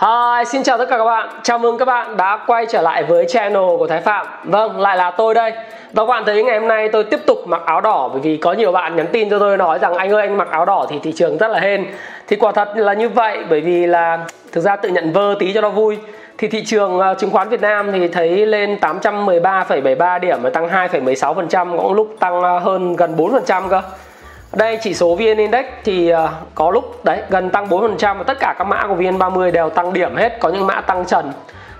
Hi, xin chào tất cả các bạn. Chào mừng các bạn đã quay trở lại với channel của Thái Phạm. Vâng, lại là tôi đây. Và các bạn thấy ngày hôm nay tôi tiếp tục mặc áo đỏ bởi vì có nhiều bạn nhắn tin cho tôi nói rằng anh ơi anh mặc áo đỏ thì thị trường rất là hên. Thì quả thật là như vậy bởi vì là thực ra tự nhận vơ tí cho nó vui. Thì thị trường à, chứng khoán Việt Nam thì thấy lên 813,73 điểm và tăng 2,16%, cũng lúc tăng à, hơn gần 4% cơ đây chỉ số VN Index thì à, có lúc đấy gần tăng 4% và tất cả các mã của VN30 đều tăng điểm hết, có những mã tăng trần.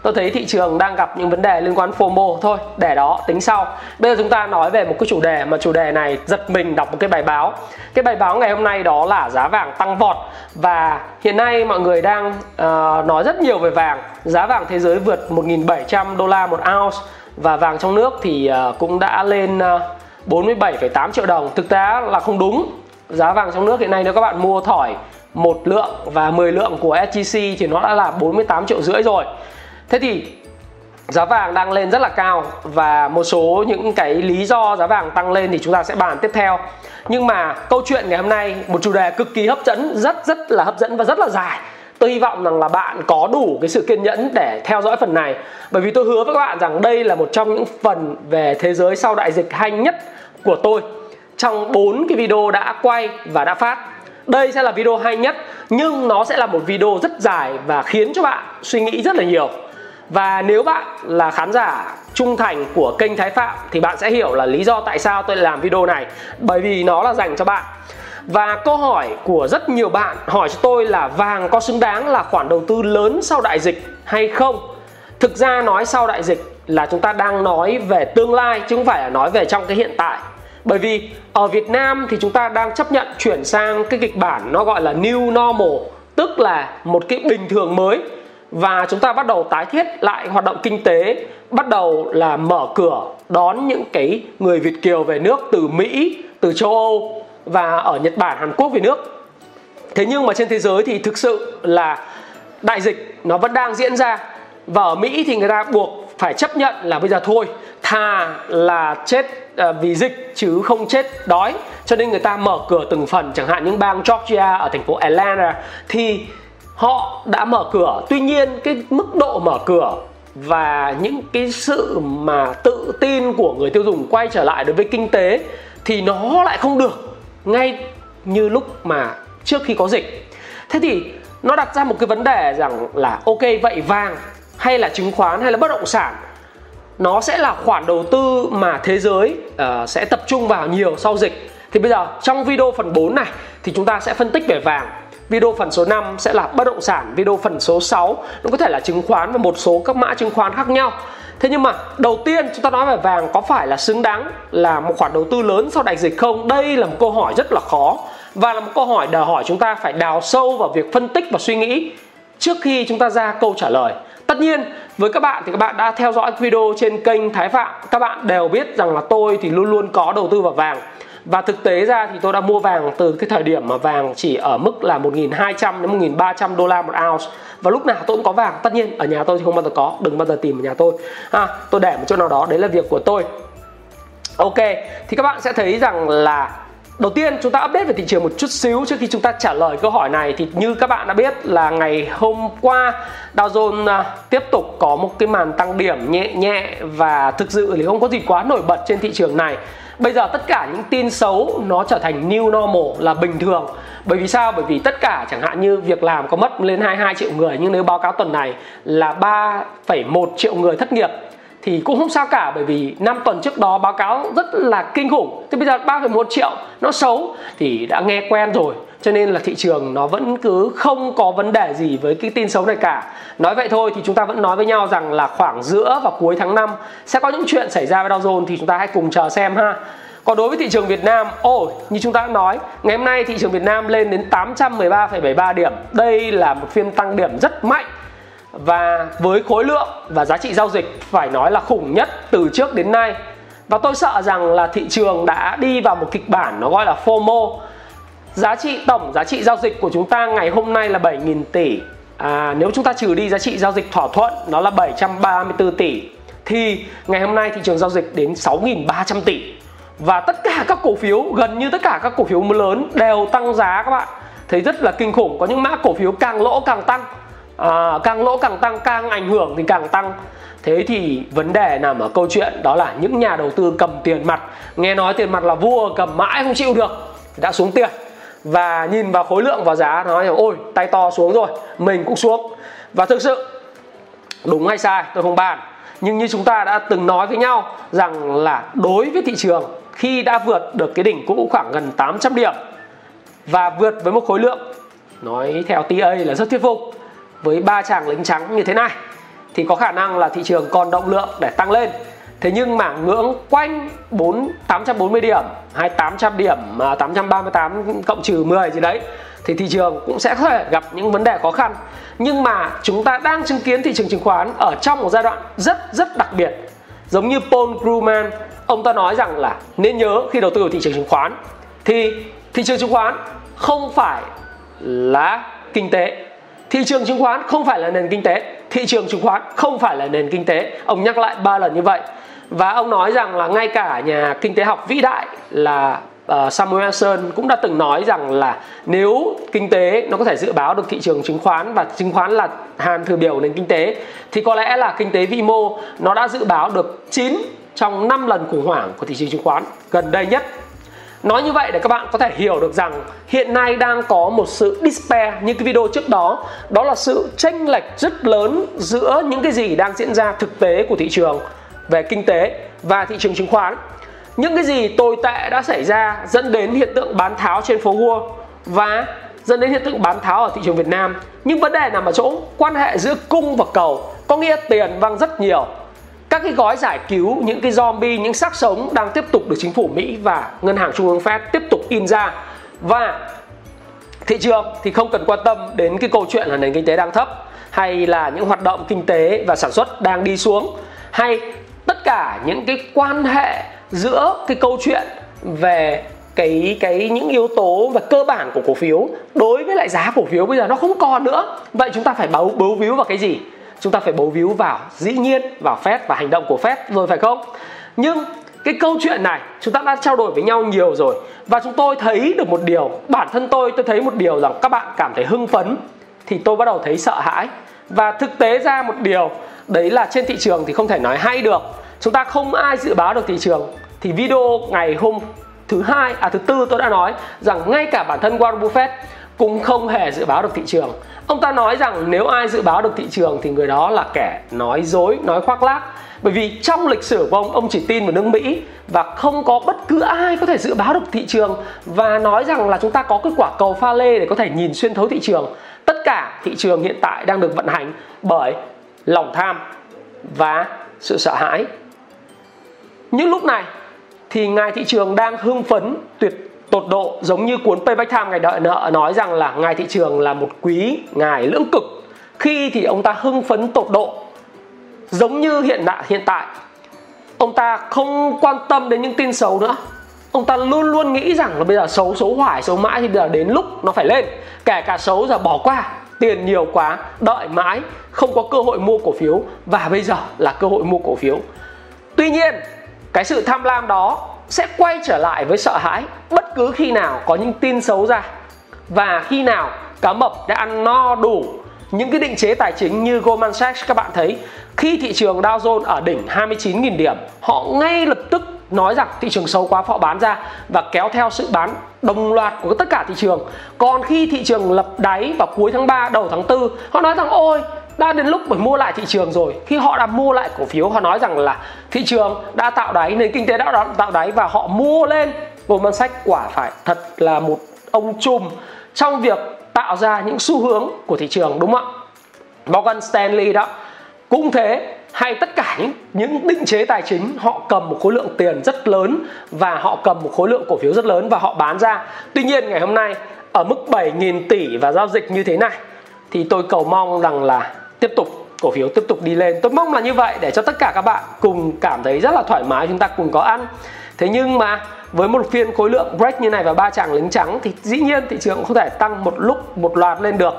Tôi thấy thị trường đang gặp những vấn đề liên quan FOMO thôi, để đó tính sau. Bây giờ chúng ta nói về một cái chủ đề mà chủ đề này giật mình đọc một cái bài báo. Cái bài báo ngày hôm nay đó là giá vàng tăng vọt và hiện nay mọi người đang uh, nói rất nhiều về vàng. Giá vàng thế giới vượt 1.700 đô la một ounce và vàng trong nước thì uh, cũng đã lên uh, 47,8 triệu đồng. Thực tế là không đúng. Giá vàng trong nước hiện nay nếu các bạn mua thỏi một lượng và 10 lượng của SGC thì nó đã là 48 triệu rưỡi rồi. Thế thì giá vàng đang lên rất là cao và một số những cái lý do giá vàng tăng lên thì chúng ta sẽ bàn tiếp theo. Nhưng mà câu chuyện ngày hôm nay một chủ đề cực kỳ hấp dẫn rất rất là hấp dẫn và rất là dài tôi hy vọng rằng là bạn có đủ cái sự kiên nhẫn để theo dõi phần này. Bởi vì tôi hứa với các bạn rằng đây là một trong những phần về thế giới sau đại dịch hay nhất của tôi. Trong bốn cái video đã quay và đã phát, đây sẽ là video hay nhất, nhưng nó sẽ là một video rất dài và khiến cho bạn suy nghĩ rất là nhiều. Và nếu bạn là khán giả trung thành của kênh Thái Phạm thì bạn sẽ hiểu là lý do tại sao tôi làm video này. Bởi vì nó là dành cho bạn và câu hỏi của rất nhiều bạn hỏi cho tôi là vàng có xứng đáng là khoản đầu tư lớn sau đại dịch hay không? Thực ra nói sau đại dịch là chúng ta đang nói về tương lai chứ không phải là nói về trong cái hiện tại. Bởi vì ở Việt Nam thì chúng ta đang chấp nhận chuyển sang cái kịch bản nó gọi là new normal, tức là một cái bình thường mới. Và chúng ta bắt đầu tái thiết lại hoạt động kinh tế, bắt đầu là mở cửa đón những cái người Việt kiều về nước từ Mỹ, từ châu Âu và ở Nhật Bản, Hàn Quốc về nước. Thế nhưng mà trên thế giới thì thực sự là đại dịch nó vẫn đang diễn ra và ở Mỹ thì người ta buộc phải chấp nhận là bây giờ thôi, thà là chết à, vì dịch chứ không chết đói. Cho nên người ta mở cửa từng phần, chẳng hạn những bang Georgia ở thành phố Atlanta thì họ đã mở cửa. Tuy nhiên cái mức độ mở cửa và những cái sự mà tự tin của người tiêu dùng quay trở lại đối với kinh tế thì nó lại không được ngay như lúc mà trước khi có dịch. Thế thì nó đặt ra một cái vấn đề rằng là ok vậy vàng hay là chứng khoán hay là bất động sản nó sẽ là khoản đầu tư mà thế giới uh, sẽ tập trung vào nhiều sau dịch. Thì bây giờ trong video phần 4 này thì chúng ta sẽ phân tích về vàng. Video phần số 5 sẽ là bất động sản Video phần số 6 nó có thể là chứng khoán và một số các mã chứng khoán khác nhau. Thế nhưng mà, đầu tiên chúng ta nói về vàng có phải là xứng đáng là một khoản đầu tư lớn sau đại dịch không? Đây là một câu hỏi rất là khó và là một câu hỏi đòi hỏi chúng ta phải đào sâu vào việc phân tích và suy nghĩ trước khi chúng ta ra câu trả lời. Tất nhiên, với các bạn thì các bạn đã theo dõi video trên kênh Thái Phạm Các bạn đều biết rằng là tôi thì luôn luôn có đầu tư vào vàng và thực tế ra thì tôi đã mua vàng từ cái thời điểm mà vàng chỉ ở mức là 1.200 đến 1.300 đô la một ounce. Và lúc nào tôi cũng có vàng. Tất nhiên, ở nhà tôi thì không bao giờ có. Đừng bao giờ tìm ở nhà tôi. Ha tôi để một chỗ nào đó. Đấy là việc của tôi. Ok, thì các bạn sẽ thấy rằng là Đầu tiên chúng ta update về thị trường một chút xíu trước khi chúng ta trả lời câu hỏi này. Thì như các bạn đã biết là ngày hôm qua, Dow Jones à, tiếp tục có một cái màn tăng điểm nhẹ nhẹ và thực sự thì không có gì quá nổi bật trên thị trường này. Bây giờ tất cả những tin xấu nó trở thành new normal là bình thường. Bởi vì sao? Bởi vì tất cả chẳng hạn như việc làm có mất lên 22 triệu người nhưng nếu báo cáo tuần này là 3,1 triệu người thất nghiệp thì cũng không sao cả bởi vì năm tuần trước đó báo cáo rất là kinh khủng thế bây giờ 3,1 triệu nó xấu thì đã nghe quen rồi cho nên là thị trường nó vẫn cứ không có vấn đề gì với cái tin xấu này cả. Nói vậy thôi thì chúng ta vẫn nói với nhau rằng là khoảng giữa và cuối tháng 5 sẽ có những chuyện xảy ra với Dow Jones thì chúng ta hãy cùng chờ xem ha. Còn đối với thị trường Việt Nam ôi như chúng ta đã nói ngày hôm nay thị trường Việt Nam lên đến 813,73 điểm. Đây là một phiên tăng điểm rất mạnh. Và với khối lượng và giá trị giao dịch phải nói là khủng nhất từ trước đến nay. Và tôi sợ rằng là thị trường đã đi vào một kịch bản nó gọi là FOMO giá trị tổng giá trị giao dịch của chúng ta ngày hôm nay là 7.000 tỷ. À, nếu chúng ta trừ đi giá trị giao dịch thỏa thuận nó là 734 tỷ. Thì ngày hôm nay thị trường giao dịch đến 6.300 tỷ. Và tất cả các cổ phiếu gần như tất cả các cổ phiếu lớn đều tăng giá các bạn. Thấy rất là kinh khủng có những mã cổ phiếu càng lỗ càng tăng. À, càng lỗ càng tăng càng ảnh hưởng thì càng tăng. Thế thì vấn đề nằm ở câu chuyện đó là những nhà đầu tư cầm tiền mặt. Nghe nói tiền mặt là vua cầm mãi không chịu được đã xuống tiền và nhìn vào khối lượng và giá nói rằng ôi, tay to xuống rồi, mình cũng xuống. Và thực sự, đúng hay sai, tôi không bàn. Nhưng như chúng ta đã từng nói với nhau rằng là đối với thị trường, khi đã vượt được cái đỉnh cũ khoảng gần 800 điểm và vượt với một khối lượng, nói theo TA là rất thuyết phục, với ba chàng lính trắng như thế này, thì có khả năng là thị trường còn động lượng để tăng lên. Thế nhưng mà ngưỡng quanh 4 840 điểm hay 800 điểm à, 838 cộng trừ 10 gì đấy thì thị trường cũng sẽ có thể gặp những vấn đề khó khăn. Nhưng mà chúng ta đang chứng kiến thị trường chứng khoán ở trong một giai đoạn rất rất đặc biệt. Giống như Paul Krugman, ông ta nói rằng là nên nhớ khi đầu tư vào thị trường chứng khoán thì thị trường chứng khoán không phải là kinh tế. Thị trường chứng khoán không phải là nền kinh tế thị trường chứng khoán không phải là nền kinh tế ông nhắc lại ba lần như vậy và ông nói rằng là ngay cả nhà kinh tế học vĩ đại là ờ, uh, Samuelson cũng đã từng nói rằng là nếu kinh tế nó có thể dự báo được thị trường chứng khoán và chứng khoán là hàm thừa biểu nền kinh tế thì có lẽ là kinh tế vĩ mô nó đã dự báo được 9 trong 5 lần khủng hoảng của thị trường chứng khoán gần đây nhất. Nói như vậy để các bạn có thể hiểu được rằng hiện nay đang có một sự despair như cái video trước đó. Đó là sự chênh lệch rất lớn giữa những cái gì đang diễn ra thực tế của thị trường về kinh tế và thị trường chứng khoán. Những cái gì tồi tệ đã xảy ra dẫn đến hiện tượng bán tháo trên phố Wall và dẫn đến hiện tượng bán tháo ở thị trường Việt Nam. Nhưng vấn đề nằm ở chỗ quan hệ giữa cung và cầu có nghĩa tiền văng rất nhiều. Các cái gói giải cứu, những cái zombie, những xác sống đang tiếp tục được chính phủ Mỹ và ngân hàng trung ương Fed tiếp tục in ra. Và thị trường thì không cần quan tâm đến cái câu chuyện là nền kinh tế đang thấp hay là những hoạt động kinh tế và sản xuất đang đi xuống hay tất cả những cái quan hệ giữa cái câu chuyện về cái cái những yếu tố và cơ bản của cổ phiếu đối với lại giá cổ phiếu bây giờ nó không còn nữa. Vậy chúng ta phải bấu bấu víu vào cái gì? Chúng ta phải bấu víu vào dĩ nhiên, vào phép và hành động của phép rồi phải không? Nhưng cái câu chuyện này chúng ta đã trao đổi với nhau nhiều rồi và chúng tôi thấy được một điều, bản thân tôi tôi thấy một điều rằng các bạn cảm thấy hưng phấn thì tôi bắt đầu thấy sợ hãi. Và thực tế ra một điều đấy là trên thị trường thì không thể nói hay được. Chúng ta không ai dự báo được thị trường. Thì video ngày hôm thứ hai à thứ tư tôi đã nói rằng ngay cả bản thân Warren Buffett cũng không hề dự báo được thị trường. Ông ta nói rằng nếu ai dự báo được thị trường thì người đó là kẻ nói dối, nói khoác lác. Bởi vì trong lịch sử của ông ông chỉ tin vào nước Mỹ và không có bất cứ ai có thể dự báo được thị trường và nói rằng là chúng ta có cái quả cầu pha lê để có thể nhìn xuyên thấu thị trường. Tất cả thị trường hiện tại đang được vận hành bởi lòng tham và sự sợ hãi. Những lúc này thì ngài thị trường đang hưng phấn, tuyệt, tột độ, giống như cuốn Payback Time ngày đợi nợ nói rằng là ngài thị trường là một quý ngài lưỡng cực. Khi thì ông ta hưng phấn tột độ, giống như hiện đại, hiện tại. Ông ta không quan tâm đến những tin xấu nữa. Ông ta luôn luôn nghĩ rằng là bây giờ xấu xấu hoài, xấu mãi thì bây giờ đến lúc nó phải lên, kể cả xấu giờ bỏ qua tiền nhiều quá, đợi mãi, không có cơ hội mua cổ phiếu. Và bây giờ là cơ hội mua cổ phiếu. Tuy nhiên, cái sự tham lam đó sẽ quay trở lại với sợ hãi bất cứ khi nào có những tin xấu ra. Và khi nào cá mập đã ăn no đủ những cái định chế tài chính như Goldman Sachs, các bạn thấy, khi thị trường Dow Jones ở đỉnh 29.000 điểm, họ ngay lập tức nói rằng thị trường xấu quá, họ bán ra và kéo theo sự bán đồng loạt của tất cả thị trường. Còn khi thị trường lập đáy vào cuối tháng 3 đầu tháng 4 họ nói rằng, ôi, đã đến lúc phải mua lại thị trường rồi. Khi họ đã mua lại cổ phiếu, họ nói rằng là thị trường đã tạo đáy, nền kinh tế đã tạo đáy và họ mua lên. Goldman Sachs quả phải thật là một ông trùm trong việc tạo ra những xu hướng của thị trường, đúng không ạ? Morgan Stanley đó, cũng thế hay tất cả những những định chế tài chính họ cầm một khối lượng tiền rất lớn và họ cầm một khối lượng cổ phiếu rất lớn và họ bán ra. Tuy nhiên ngày hôm nay ở mức 7.000 tỷ và giao dịch như thế này thì tôi cầu mong rằng là tiếp tục cổ phiếu tiếp tục đi lên. Tôi mong là như vậy để cho tất cả các bạn cùng cảm thấy rất là thoải mái chúng ta cùng có ăn. Thế nhưng mà với một phiên khối lượng break như này và ba chàng lính trắng thì dĩ nhiên thị trường cũng không thể tăng một lúc một loạt lên được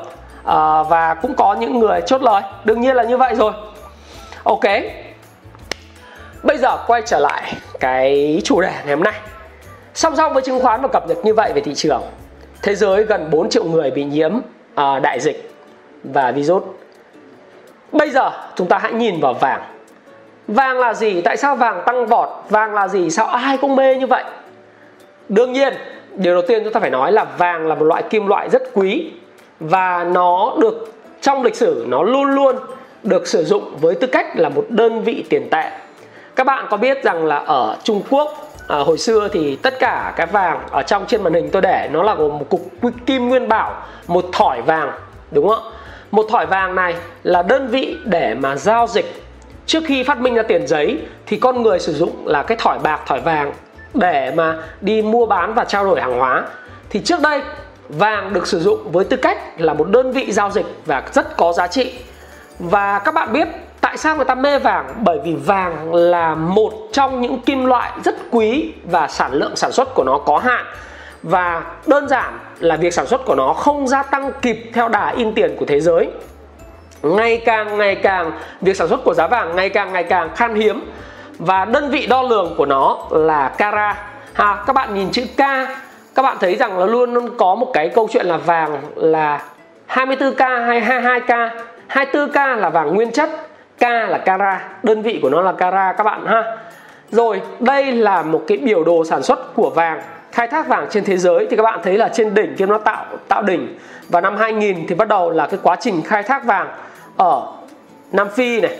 à, và cũng có những người chốt lời đương nhiên là như vậy rồi ok. Bây giờ quay trở lại cái chủ đề ngày hôm nay. Song song với chứng khoán và cập nhật như vậy về thị trường thế giới gần 4 triệu người bị nhiễm uh, đại dịch và virus. Bây giờ chúng ta hãy nhìn vào vàng. Vàng là gì? Tại sao vàng tăng vọt? Vàng là gì? Sao ai cũng mê như vậy? Đương nhiên điều đầu tiên chúng ta phải nói là vàng là một loại kim loại rất quý và nó được trong lịch sử nó luôn luôn được sử dụng với tư cách là một đơn vị tiền tệ. Các bạn có biết rằng là ở Trung Quốc à, hồi xưa thì tất cả cái vàng ở trong trên màn hình tôi để nó là gồm một cục kim nguyên bảo một thỏi vàng đúng không một thỏi vàng này là đơn vị để mà giao dịch. Trước khi phát minh ra tiền giấy thì con người sử dụng là cái thỏi bạc thỏi vàng để mà đi mua bán và trao đổi hàng hóa. Thì trước đây vàng được sử dụng với tư cách là một đơn vị giao dịch và rất có giá trị và các bạn biết tại sao người ta mê vàng? Bởi vì vàng là một trong những kim loại rất quý và sản lượng sản xuất của nó có hạn. Và đơn giản là việc sản xuất của nó không gia tăng kịp theo đà in tiền của thế giới. Ngày càng ngày càng, việc sản xuất của giá vàng ngày càng ngày càng khan hiếm. Và đơn vị đo lường của nó là cara. Ha, các bạn nhìn chữ K, các bạn thấy rằng là luôn luôn có một cái câu chuyện là vàng là 24K hay 22K 24K là vàng nguyên chất K là cara. Đơn vị của nó là cara các bạn ha. Rồi, đây là một cái biểu đồ sản xuất của vàng, khai thác vàng trên thế giới. Thì các bạn thấy là trên đỉnh kia nó tạo tạo đỉnh. Và năm 2000 thì bắt đầu là cái quá trình khai thác vàng ở Nam Phi này,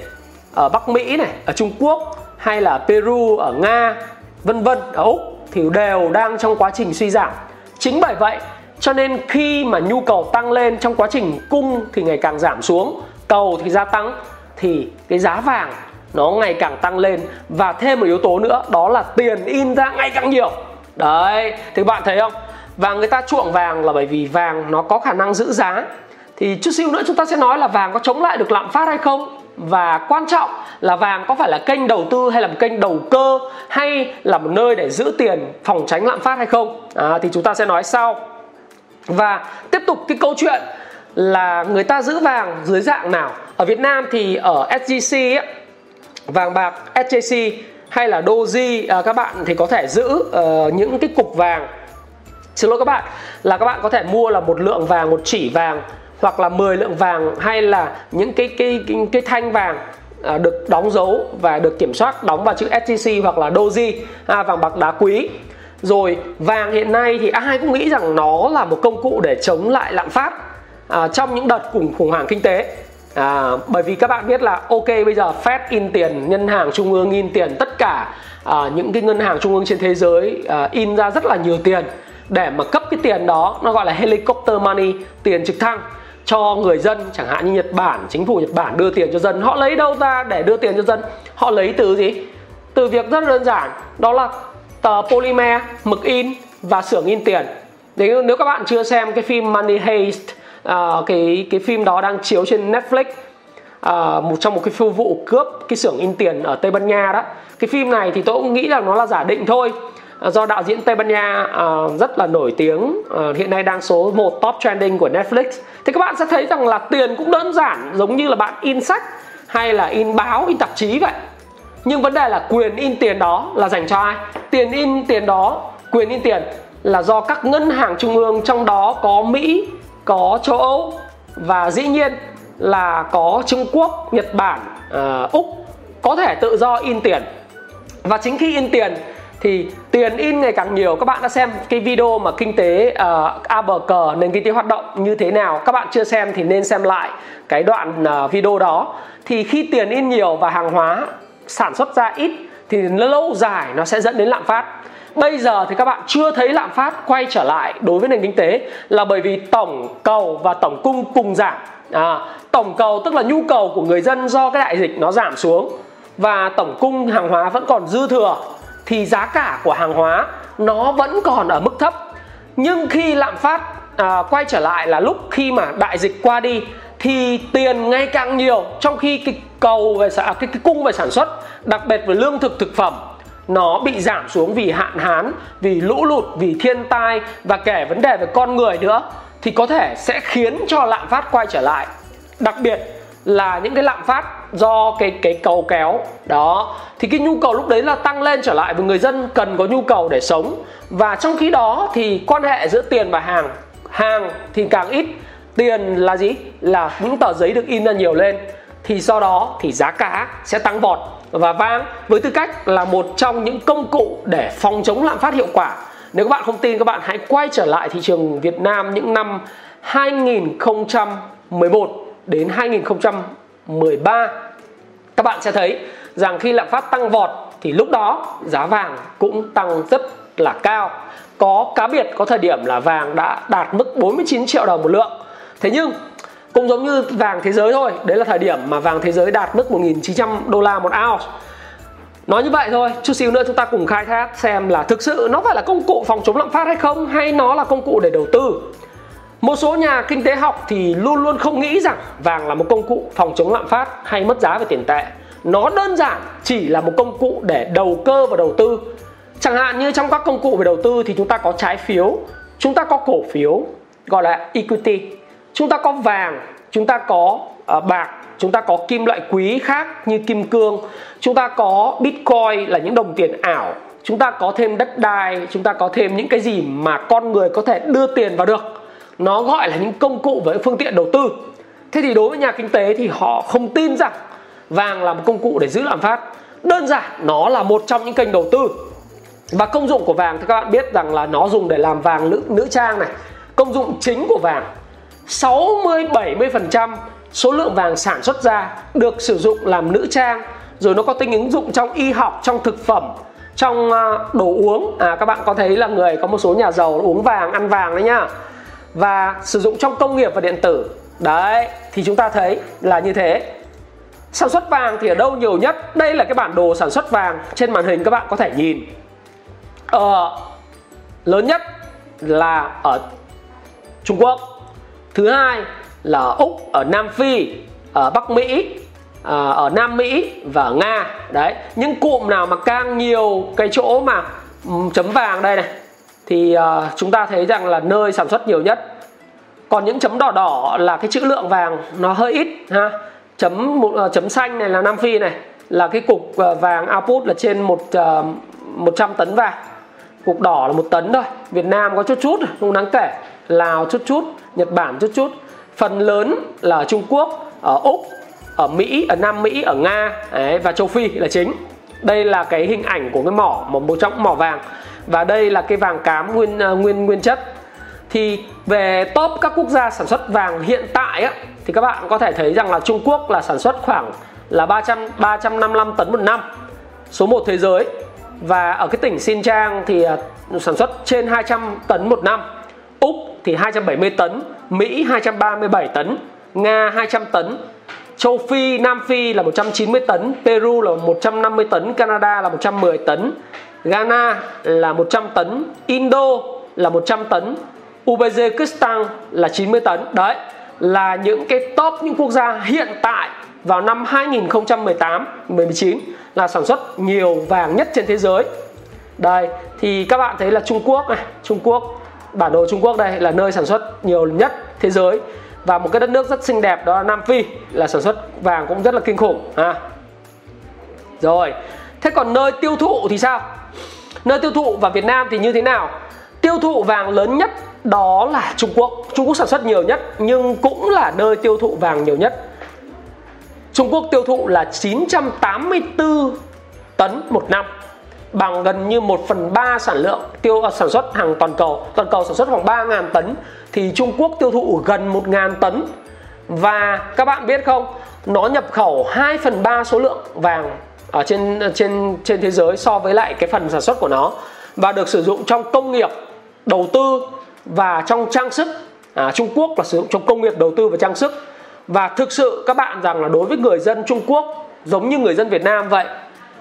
ở Bắc Mỹ này, ở Trung Quốc, hay là Peru, ở Nga, vân vân, ở Úc, thì đều đang trong quá trình suy giảm. Chính bởi vậy cho nên khi mà nhu cầu tăng lên trong quá trình cung thì ngày càng giảm xuống cầu thì gia tăng thì cái giá vàng nó ngày càng tăng lên. Và thêm một yếu tố nữa đó là tiền in ra ngày càng nhiều. Đấy thì bạn thấy không? Và người ta chuộng vàng là bởi vì vàng nó có khả năng giữ giá. Thì chút xíu nữa chúng ta sẽ nói là vàng có chống lại được lạm phát hay không. Và quan trọng là vàng có phải là kênh đầu tư hay là một kênh đầu cơ hay là một nơi để giữ tiền phòng tránh lạm phát hay không? À, thì chúng ta sẽ nói sau và tiếp tục cái câu chuyện là người ta giữ vàng dưới dạng nào. Ở Việt Nam thì ở SGC ấy, vàng bạc SJC hay là Doji à, các bạn thì có thể giữ uh, những cái cục vàng. Xin lỗi các bạn là các bạn có thể mua là một lượng vàng một chỉ vàng hoặc là 10 lượng vàng hay là những cái cái cái, cái thanh vàng à, được đóng dấu và được kiểm soát đóng vào chữ SJC hoặc là Doji à, vàng bạc đá quý rồi vàng hiện nay thì ai cũng nghĩ rằng nó là một công cụ để chống lại lạm phát à, trong những đợt khủng khủng hoảng kinh tế. À, bởi vì các bạn biết là ok bây giờ Fed in tiền ngân hàng trung ương in tiền tất cả à, những cái ngân hàng trung ương trên thế giới à, in ra rất là nhiều tiền. Để mà cấp cái tiền đó nó gọi là helicopter money tiền trực thăng cho người dân chẳng hạn như Nhật Bản chính phủ Nhật Bản đưa tiền cho dân. Họ lấy đâu ra để đưa tiền cho dân? Họ lấy từ gì? Từ việc rất đơn giản đó là tờ polymer mực in và xưởng in tiền. Nếu nếu các bạn chưa xem cái phim Money Heist uh, cái cái phim đó đang chiếu trên Netflix uh, một trong một cái phu vụ cướp cái xưởng in tiền ở Tây Ban Nha đó cái phim này thì tôi cũng nghĩ rằng nó là giả định thôi. Uh, do đạo diễn Tây Ban Nha uh, rất là nổi tiếng uh, hiện nay đang số 1 top trending của Netflix. Thì các bạn sẽ thấy rằng là tiền cũng đơn giản giống như là bạn in sách hay là in báo in tạp chí vậy nhưng vấn đề là quyền in tiền đó là dành cho ai? Tiền in tiền đó quyền in tiền là do các ngân hàng trung ương trong đó có Mỹ có châu Âu và dĩ nhiên là có Trung Quốc, Nhật Bản, uh, Úc có thể tự do in tiền. Và chính khi in tiền thì tiền in ngày càng nhiều. Các bạn đã xem cái video mà kinh tế uh, a bờ cờ nền kinh tế hoạt động như thế nào? Các bạn chưa xem thì nên xem lại cái đoạn uh, video đó. Thì khi tiền in nhiều và hàng hóa sản xuất ra ít thì lâu dài nó sẽ dẫn đến lạm phát. Bây giờ thì các bạn chưa thấy lạm phát quay trở lại đối với nền kinh tế là bởi vì tổng cầu và tổng cung cùng giảm. À, tổng cầu tức là nhu cầu của người dân do cái đại dịch nó giảm xuống và tổng cung hàng hóa vẫn còn dư thừa thì giá cả của hàng hóa nó vẫn còn ở mức thấp. Nhưng khi lạm phát à, quay trở lại là lúc khi mà đại dịch qua đi thì tiền ngày càng nhiều trong khi cái cầu về à, cái, cái cung về sản xuất đặc biệt về lương thực thực phẩm nó bị giảm xuống vì hạn hán vì lũ lụt vì thiên tai và kể vấn đề về con người nữa thì có thể sẽ khiến cho lạm phát quay trở lại. Đặc biệt là những cái lạm phát do cái cái cầu kéo. Đó. Thì cái nhu cầu lúc đấy là tăng lên trở lại và người dân cần có nhu cầu để sống. Và trong khi đó thì quan hệ giữa tiền và hàng hàng thì càng ít tiền là gì? Là những tờ giấy được in ra nhiều lên, thì do đó thì giá cả sẽ tăng vọt và vàng với tư cách là một trong những công cụ để phòng chống lạm phát hiệu quả, nếu các bạn không tin các bạn hãy quay trở lại thị trường Việt Nam những năm 2011 đến 2013 các bạn sẽ thấy rằng khi lạm phát tăng vọt thì lúc đó giá vàng cũng tăng rất là cao. Có cá biệt có thời điểm là vàng đã đạt mức 49 triệu đồng một lượng thế nhưng cũng giống như vàng thế giới thôi đấy là thời điểm mà vàng thế giới đạt mức 1.900 đô la một ounce Nói như vậy thôi, chút xíu nữa chúng ta cùng khai thác xem là thực sự nó phải là công cụ phòng chống lạm phát hay không hay nó là công cụ để đầu tư. Một số nhà kinh tế học thì luôn luôn không nghĩ rằng vàng là một công cụ phòng chống lạm phát hay mất giá về tiền tệ. Nó đơn giản chỉ là một công cụ để đầu cơ và đầu tư. Chẳng hạn như trong các công cụ về đầu tư thì chúng ta có trái phiếu, chúng ta có cổ phiếu gọi là equity, chúng ta có vàng, chúng ta có uh, bạc chúng ta có kim loại quý khác như kim cương chúng ta có bitcoin là những đồng tiền ảo chúng ta có thêm đất đai chúng ta có thêm những cái gì mà con người có thể đưa tiền vào được. Nó gọi là những công cụ với phương tiện đầu tư. Thế thì đối với nhà kinh tế thì họ không tin rằng vàng là một công cụ để giữ lạm phát. Đơn giản nó là một trong những kênh đầu tư. Và công dụng của vàng thì các bạn biết rằng là nó dùng để làm vàng nữ, nữ trang này công dụng chính của vàng. 60 70% số lượng vàng sản xuất ra được sử dụng làm nữ trang rồi nó có tính ứng dụng trong y học trong thực phẩm trong à, đồ uống. À các bạn có thấy là người có một số nhà giàu uống vàng ăn vàng đấy nhá và sử dụng trong công nghiệp và điện tử. Đấy thì chúng ta thấy là như thế. Sản xuất vàng thì ở đâu nhiều nhất? Đây là cái bản đồ sản xuất vàng trên màn hình các bạn có thể nhìn. Ờ, lớn nhất là ở Trung Quốc thứ hai là ở úc ở nam phi, ở bắc mỹ à, ở nam mỹ và ở nga. Đấy, những cụm nào mà càng nhiều cái chỗ mà chấm vàng đây này, thì à, chúng ta thấy rằng là nơi sản xuất nhiều nhất. Còn những chấm đỏ đỏ là cái chữ lượng vàng nó hơi ít, ha. Chấm à, chấm xanh này là nam phi này, là cái cục vàng output là trên một 100 tấn vàng. Cục đỏ là một tấn thôi. Việt Nam có chút chút, không đáng kể. Lào chút chút. Nhật Bản chút chút. Phần lớn là ở Trung Quốc ở Úc ở Mỹ ở Nam Mỹ ở Nga đấy, và châu Phi là chính. Đây là cái hình ảnh của cái mỏ một một trong mỏ vàng. Và đây là cái vàng cám nguyên ờ, nguyên nguyên chất. Thì về top các quốc gia sản xuất vàng hiện tại á, thì các bạn có thể thấy rằng là Trung Quốc là sản xuất khoảng là 300 355 tấn một năm số 1 thế giới. Và ở cái tỉnh Xinjiang thì ờ, sản xuất trên 200 tấn một năm. Úc thì 270 tấn, Mỹ 237 tấn, Nga 200 tấn, Châu Phi, Nam Phi là 190 tấn, Peru là 150 tấn, Canada là 110 tấn, Ghana là 100 tấn, Indo là 100 tấn, Uzbekistan là 90 tấn. Đấy là những cái top những quốc gia hiện tại vào năm 2018 19 là sản xuất nhiều vàng nhất trên thế giới. Đây thì các bạn thấy là Trung Quốc này, Trung Quốc bản đồ Trung Quốc đây là nơi sản xuất nhiều nhất thế giới. Và một cái đất nước rất xinh đẹp đó là Nam Phi là sản xuất vàng cũng rất là kinh khủng. À. rồi. Thế còn nơi tiêu thụ thì sao? Nơi tiêu thụ và Việt Nam thì như thế nào? Tiêu thụ vàng lớn nhất đó là Trung Quốc. Trung Quốc sản xuất nhiều nhất nhưng cũng là nơi tiêu thụ vàng nhiều nhất. Trung Quốc tiêu thụ là 984 tấn một năm bằng gần như 1 phần 3 sản lượng tiêu uh, sản xuất hàng toàn cầu. Toàn cầu sản xuất khoảng 3.000 tấn thì Trung Quốc tiêu thụ gần 1.000 tấn. Và các bạn biết không nó nhập khẩu 2 phần 3 số lượng vàng ở trên trên trên thế giới so với lại cái phần sản xuất của nó. Và được sử dụng trong công nghiệp đầu tư và trong trang sức. À, Trung Quốc là sử dụng trong công nghiệp đầu tư và trang sức. Và thực sự các bạn rằng là đối với người dân Trung Quốc giống như người dân Việt Nam vậy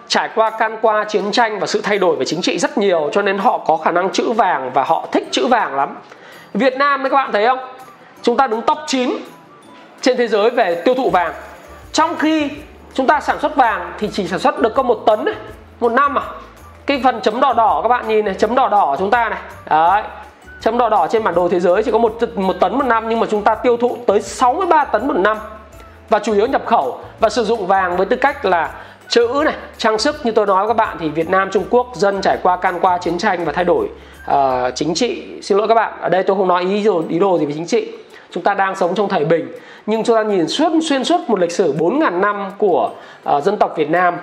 trải qua can qua chiến tranh và sự thay đổi về chính trị rất nhiều cho nên họ có khả năng chữ vàng và họ thích chữ vàng lắm. Việt Nam đấy các bạn thấy không? Chúng ta đứng top 9 trên thế giới về tiêu thụ vàng. Trong khi chúng ta sản xuất vàng thì chỉ sản xuất được có một tấn ấy, một năm à. Cái phần chấm đỏ đỏ các bạn nhìn này chấm đỏ đỏ của chúng ta này. Đấy chấm đỏ đỏ trên bản đồ thế giới chỉ có một một tấn một năm nhưng mà chúng ta tiêu thụ tới 63 tấn một năm. Và chủ yếu nhập khẩu và sử dụng vàng với tư cách là chữ này trang sức. Như tôi nói với các bạn thì Việt Nam Trung Quốc dân trải qua can qua chiến tranh và thay đổi uh, chính trị. Xin lỗi các bạn ở đây tôi không nói ý đồ ý đồ gì về chính trị. Chúng ta đang sống trong thời bình nhưng chúng ta nhìn suốt xuyên suốt một lịch sử 4.000 năm của uh, dân tộc Việt Nam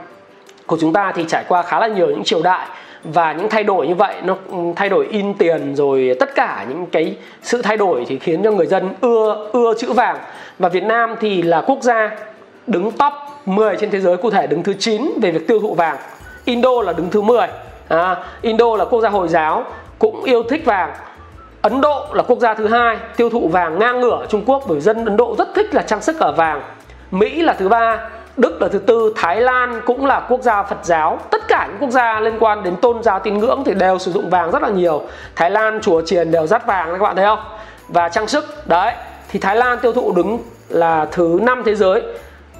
của chúng ta thì trải qua khá là nhiều những triều đại và những thay đổi như vậy. Nó ừ, thay đổi in tiền rồi tất cả những cái sự thay đổi thì khiến cho người dân ưa ưa chữ vàng. Và Việt Nam thì là quốc gia đứng top 10 trên thế giới cụ thể đứng thứ 9 về việc tiêu thụ vàng Indo là đứng thứ 10 à, Indo là quốc gia Hồi giáo cũng yêu thích vàng Ấn Độ là quốc gia thứ hai tiêu thụ vàng ngang ngửa Trung Quốc bởi dân Ấn Độ rất thích là trang sức ở vàng Mỹ là thứ ba Đức là thứ tư, Thái Lan cũng là quốc gia Phật giáo. Tất cả những quốc gia liên quan đến tôn giáo tín ngưỡng thì đều sử dụng vàng rất là nhiều. Thái Lan chùa chiền đều dắt vàng các bạn thấy không? Và trang sức. Đấy, thì Thái Lan tiêu thụ đứng là thứ năm thế giới.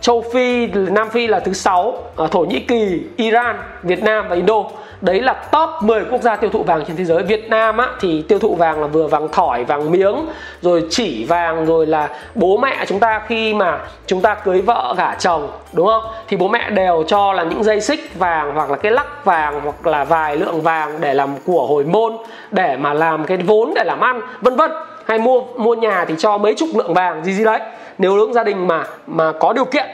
Châu Phi, Nam Phi là thứ sáu, à, Thổ Nhĩ Kỳ, Iran, Việt Nam và Indo. Đấy là top 10 quốc gia tiêu thụ vàng trên thế giới. Việt Nam á, thì tiêu thụ vàng là vừa vàng thỏi vàng miếng rồi chỉ vàng rồi là bố mẹ chúng ta khi mà chúng ta cưới vợ gả chồng đúng không? Thì bố mẹ đều cho là những dây xích vàng hoặc là cái lắc vàng hoặc là vài lượng vàng để làm của hồi môn để mà làm cái vốn để làm ăn vân vân. Hay mua mua nhà thì cho mấy chục lượng vàng gì gì đấy nếu những gia đình mà mà có điều kiện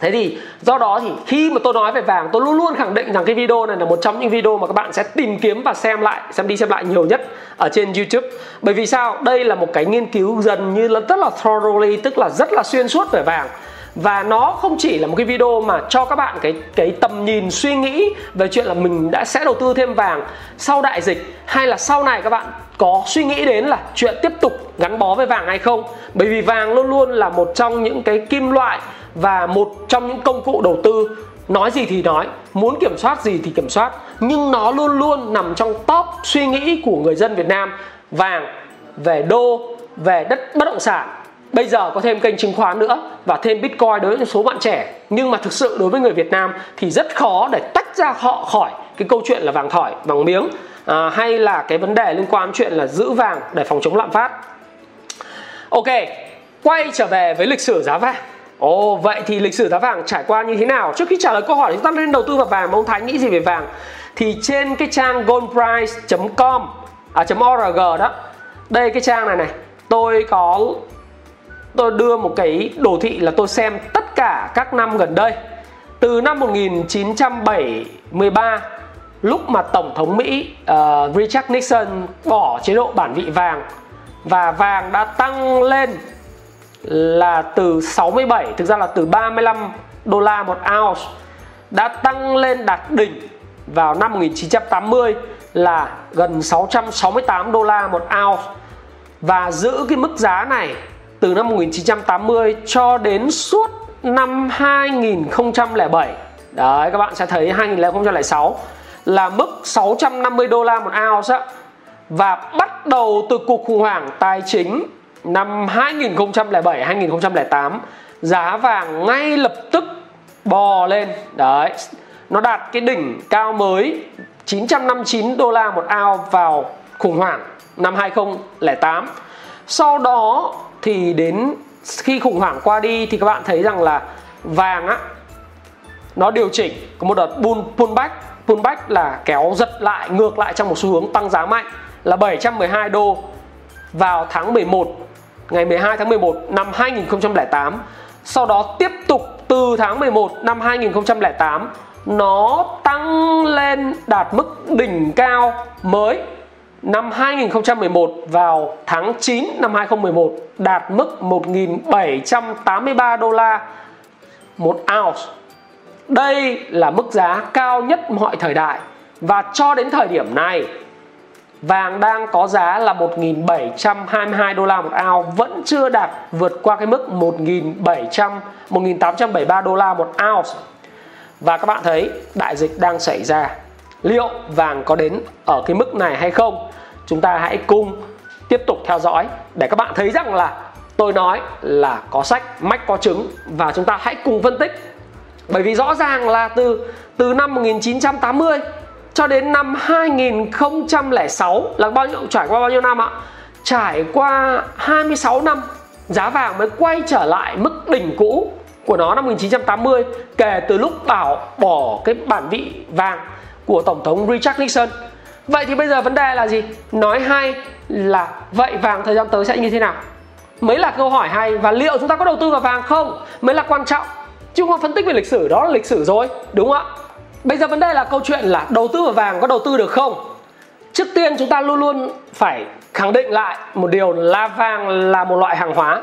Thế thì do đó thì khi mà tôi nói về vàng, tôi luôn luôn khẳng định rằng cái video này là một trong những video mà các bạn sẽ tìm kiếm và xem lại, xem đi xem lại nhiều nhất ở trên YouTube. Bởi vì sao? Đây là một cái nghiên cứu dần như là rất là thoroughly, tức là rất là xuyên suốt về vàng và nó không chỉ là một cái video mà cho các bạn cái cái tầm nhìn, suy nghĩ về chuyện là mình đã sẽ đầu tư thêm vàng sau đại dịch, hay là sau này các bạn có suy nghĩ đến là chuyện tiếp tục gắn bó với vàng hay không. Bởi vì vàng luôn luôn là một trong những cái kim loại và một trong những công cụ đầu tư. Nói gì thì nói muốn kiểm soát gì thì kiểm soát. Nhưng nó luôn luôn nằm trong top suy nghĩ của người dân Việt Nam. Vàng về đô về đất bất động sản. Bây giờ có thêm kênh chứng khoán nữa và thêm bitcoin đối với số bạn trẻ. Nhưng mà thực sự đối với người Việt Nam thì rất khó để tách ra họ khỏi cái câu chuyện là vàng thỏi vàng miếng à, hay là cái vấn đề liên quan chuyện là giữ vàng để phòng chống lạm phát ok quay trở về với lịch sử giá vàng Ồ vậy thì lịch sử giá vàng trải qua như thế nào? Trước khi trả lời câu hỏi chúng ta nên đầu tư vào vàng ông Thái nghĩ gì về vàng? Thì trên cái trang goldprice.com à .org đó. Đây cái trang này này, tôi có tôi đưa một cái đồ thị là tôi xem tất cả các năm gần đây. Từ năm 1973 lúc mà tổng thống Mỹ uh, Richard Nixon bỏ chế độ bản vị vàng và vàng đã tăng lên là từ 67 thực ra là từ 35 đô la một ounce, đã tăng lên đạt đỉnh vào năm 1980 là gần 668 đô la một ounce. Và giữ cái mức giá này từ năm 1980 cho đến suốt năm 2007 đấy, các bạn sẽ thấy 2006 là mức 650 đô la một ounce á và bắt đầu từ cuộc khủng hoảng tài chính năm 2007 2008 giá vàng ngay lập tức bò lên. Đấy, nó đạt cái đỉnh cao mới 959 đô la một ao vào khủng hoảng năm 2008 sau đó thì đến khi khủng hoảng qua đi thì các bạn thấy rằng là vàng á, nó điều chỉnh, có một đợt bull pullback pullback là kéo giật lại, ngược lại trong một xu hướng tăng giá mạnh là 712 đô vào tháng 11 ngày 12 tháng 11 năm 2008 sau đó tiếp tục từ tháng 11 năm 2008 nó tăng lên đạt mức đỉnh cao mới năm 2011 vào tháng 9 năm 2011 đạt mức 1.783 đô la một ounce. Đây là mức giá cao nhất mọi thời đại và cho đến thời điểm này vàng đang có giá là 1.722 đô la một ao, vẫn chưa đạt vượt qua cái mức 1.700 1.873 đô la một ounce và các bạn thấy, đại dịch đang xảy ra. Liệu vàng có đến ở cái mức này hay không? Chúng ta hãy cùng tiếp tục theo dõi để các bạn thấy rằng là tôi nói là có sách, mách có chứng và chúng ta hãy cùng phân tích. Bởi vì rõ ràng là từ từ năm 1980 cho đến năm 2006 là bao nhiêu trải qua bao nhiêu năm ạ? Trải qua 26 năm giá vàng mới quay trở lại mức đỉnh cũ của nó năm 1980 kể từ lúc bảo bỏ cái bản vị vàng của tổng thống Richard Nixon. Vậy thì bây giờ vấn đề là gì? Nói hay là vậy vàng thời gian tới sẽ như thế nào? Mới là câu hỏi hay và liệu chúng ta có đầu tư vào vàng không? Mới là quan trọng. Chứ không phân tích về lịch sử đó là lịch sử rồi, đúng không ạ? Bây giờ vấn đề là câu chuyện là đầu tư vào vàng có đầu tư được không? Trước tiên chúng ta luôn luôn phải khẳng định lại một điều là vàng là một loại hàng hóa.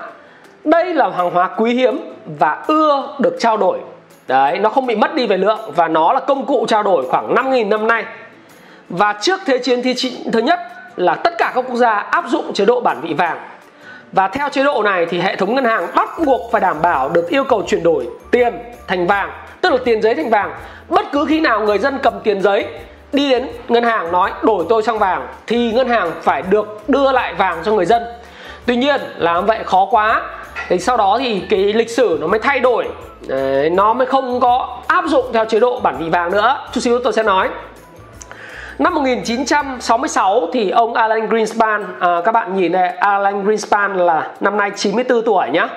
Đây là hàng hóa quý hiếm và ưa được trao đổi. Đấy, nó không bị mất đi về lượng và nó là công cụ trao đổi khoảng 5.000 năm nay. Và trước Thế chiến thứ nhất là tất cả các quốc gia áp dụng chế độ bản vị vàng. Và theo chế độ này thì hệ thống ngân hàng bắt buộc phải đảm bảo được yêu cầu chuyển đổi tiền thành vàng, tức là tiền giấy thành vàng. Bất cứ khi nào người dân cầm tiền giấy đi đến ngân hàng nói đổi tôi sang vàng thì ngân hàng phải được đưa lại vàng cho người dân. Tuy nhiên làm vậy khó quá. Thì sau đó thì cái lịch sử nó mới thay đổi. Đấy, nó mới không có áp dụng theo chế độ bản vị vàng nữa. Chút xíu tôi sẽ nói. Năm 1966 thì ông Alan Greenspan à, Các bạn nhìn này Alan Greenspan là năm nay 94 tuổi nhá.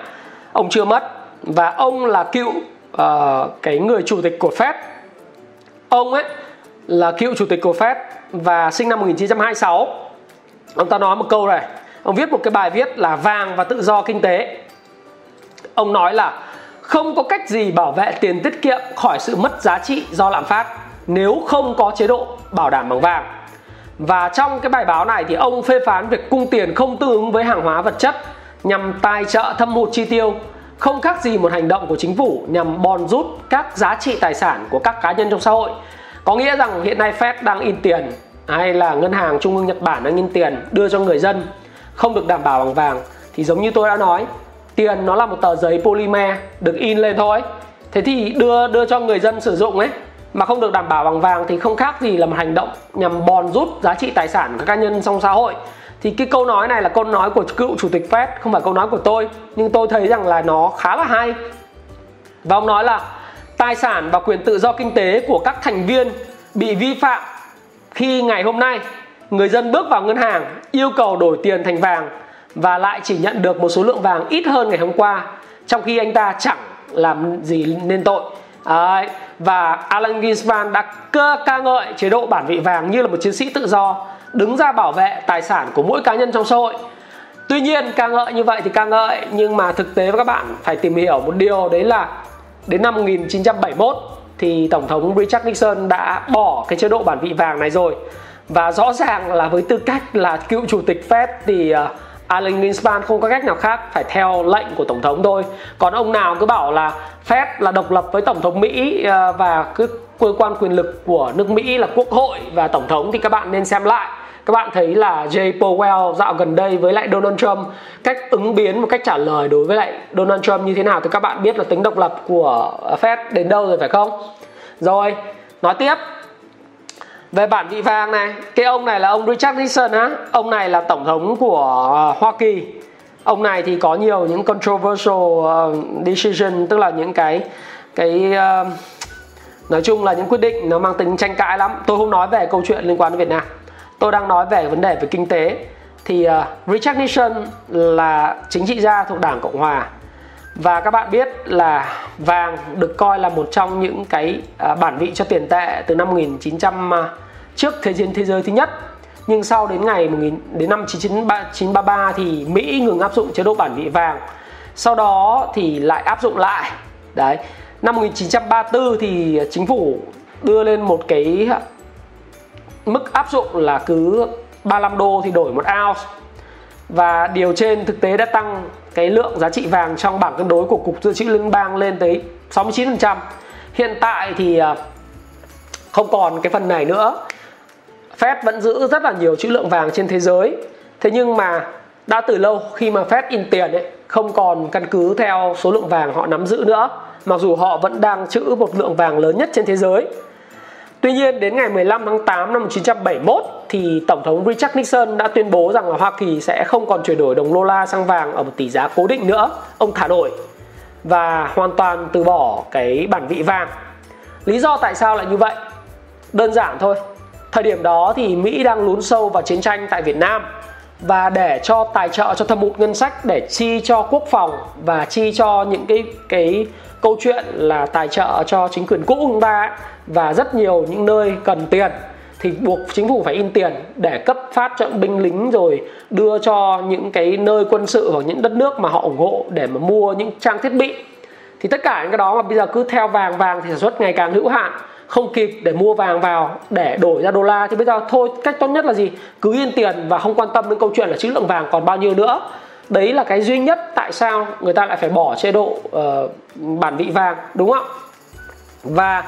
Ông chưa mất. Và ông là cựu uh, cái người chủ tịch của Fed Ông ấy là cựu chủ tịch của Fed và sinh năm 1926. Ông ta nói một câu này, ông viết một cái bài viết là vàng và tự do kinh tế. Ông nói là không có cách gì bảo vệ tiền tiết kiệm khỏi sự mất giá trị do lạm phát nếu không có chế độ bảo đảm bằng vàng. Và trong cái bài báo này thì ông phê phán việc cung tiền không tương ứng với hàng hóa vật chất nhằm tài trợ thâm hụt chi tiêu không khác gì một hành động của chính phủ nhằm bòn rút các giá trị tài sản của các cá nhân trong xã hội. Có nghĩa rằng hiện nay Fed đang in tiền hay là ngân hàng trung ương Nhật Bản đang in tiền đưa cho người dân không được đảm bảo bằng vàng. Thì giống như tôi đã nói, tiền nó là một tờ giấy polymer được in lên thôi. Thế thì đưa đưa cho người dân sử dụng ấy, mà không được đảm bảo bằng vàng thì không khác gì là một hành động nhằm bòn rút giá trị tài sản của các cá nhân trong xã hội thì cái câu nói này là câu nói của cựu chủ tịch Fed, không phải câu nói của tôi. Nhưng tôi thấy rằng là nó khá là hay. Và ông nói là tài sản và quyền tự do kinh tế của các thành viên bị vi phạm khi ngày hôm nay, người dân bước vào ngân hàng, yêu cầu đổi tiền thành vàng và lại chỉ nhận được một số lượng vàng ít hơn ngày hôm qua, trong khi anh ta chẳng làm gì nên tội. Đấy. và Alan Greenspan đã ca ngợi chế độ bản vị vàng như là một chiến sĩ tự do đứng ra bảo vệ tài sản của mỗi cá nhân trong xã hội. Tuy nhiên ca ngợi như vậy thì ca ngợi nhưng mà thực tế các bạn phải tìm hiểu một điều đấy là đến năm 1971 thì tổng thống Richard Nixon đã bỏ cái chế độ bản vị vàng này rồi. Và rõ ràng là với tư cách là cựu chủ tịch Fed thì ờ, uh, Alan Greenspan không có cách nào khác phải theo lệnh của tổng thống thôi. Còn ông nào cứ bảo là Fed là độc lập với tổng thống Mỹ ờ, và cứ cơ quan quyền lực của nước Mỹ là quốc hội và tổng thống thì các bạn nên xem lại các bạn thấy là Jay Powell dạo gần đây với lại Donald Trump cách ứng biến một cách trả lời đối với lại Donald Trump như thế nào thì các bạn biết là tính độc lập của Fed đến đâu rồi phải không? Rồi, nói tiếp. Về bản vị vàng này cái ông này là ông Richard Nixon á. Ông này là tổng thống của ờ, Hoa Kỳ. Ông này thì có nhiều những controversial ờ, decision tức là những cái cái uh, nói chung là những quyết định nó mang tính tranh cãi lắm. Tôi không nói về câu chuyện liên quan đến Việt Nam tôi đang nói về vấn đề về kinh tế. Thì uh, Richard Nixon là chính trị gia thuộc Đảng Cộng hòa. Và các bạn biết là vàng được coi là một trong những cái uh, bản vị cho tiền tệ từ năm 1900 uh, ờ, trước thế chiến thế giới thứ nhất. Nhưng sau đến ngày 1000 đến năm 1933 thì Mỹ ngừng áp dụng chế độ bản vị vàng. Sau đó thì lại áp dụng lại. Đấy. Năm 1934 thì chính phủ đưa lên một cái mức áp dụng là cứ 35 đô thì đổi một ounce và điều trên thực tế đã tăng cái lượng giá trị vàng trong bảng cân đối của cục dự trữ liên bang lên tới 69%. Hiện tại thì à, không còn cái phần này nữa. Fed vẫn giữ rất là nhiều trữ lượng vàng trên thế giới thế nhưng mà đã từ lâu khi mà Fed in tiền ấy, không còn căn cứ theo số lượng vàng họ nắm giữ nữa mặc dù họ vẫn đang trữ một lượng vàng lớn nhất trên thế giới Tuy nhiên, đến ngày 15 tháng 8 năm 1971 thì Tổng thống Richard Nixon đã tuyên bố rằng là Hoa Kỳ sẽ không còn chuyển đổi đồng đô la sang vàng ở một tỷ giá cố định nữa. Ông thả đổi và hoàn toàn từ bỏ cái bản vị vàng. Lý do tại sao lại như vậy? Đơn giản thôi. Thời điểm đó thì Mỹ đang lún sâu vào chiến tranh tại Việt Nam và để cho tài trợ cho thâm hụt ngân sách, để chi cho quốc phòng và chi cho những cái cái câu chuyện là tài trợ cho chính quyền cũ của chúng ta ấy, và rất nhiều những nơi cần tiền. Thì buộc chính phủ phải in tiền để cấp phát cho binh lính rồi đưa cho những cái nơi quân sự hoặc những đất nước mà họ ủng hộ để mà mua những trang thiết bị. Thì tất cả những cái đó mà bây giờ cứ theo vàng vàng thì sản xuất ngày càng hữu hạn không kịp để mua vàng vào để đổi ra đô la. Thì bây giờ thôi cách tốt nhất là gì? Cứ yên tiền và không quan tâm đến câu chuyện là trữ lượng vàng còn bao nhiêu nữa đấy là cái duy nhất tại sao người ta lại phải bỏ chế độ uh, bản vị vàng đúng không và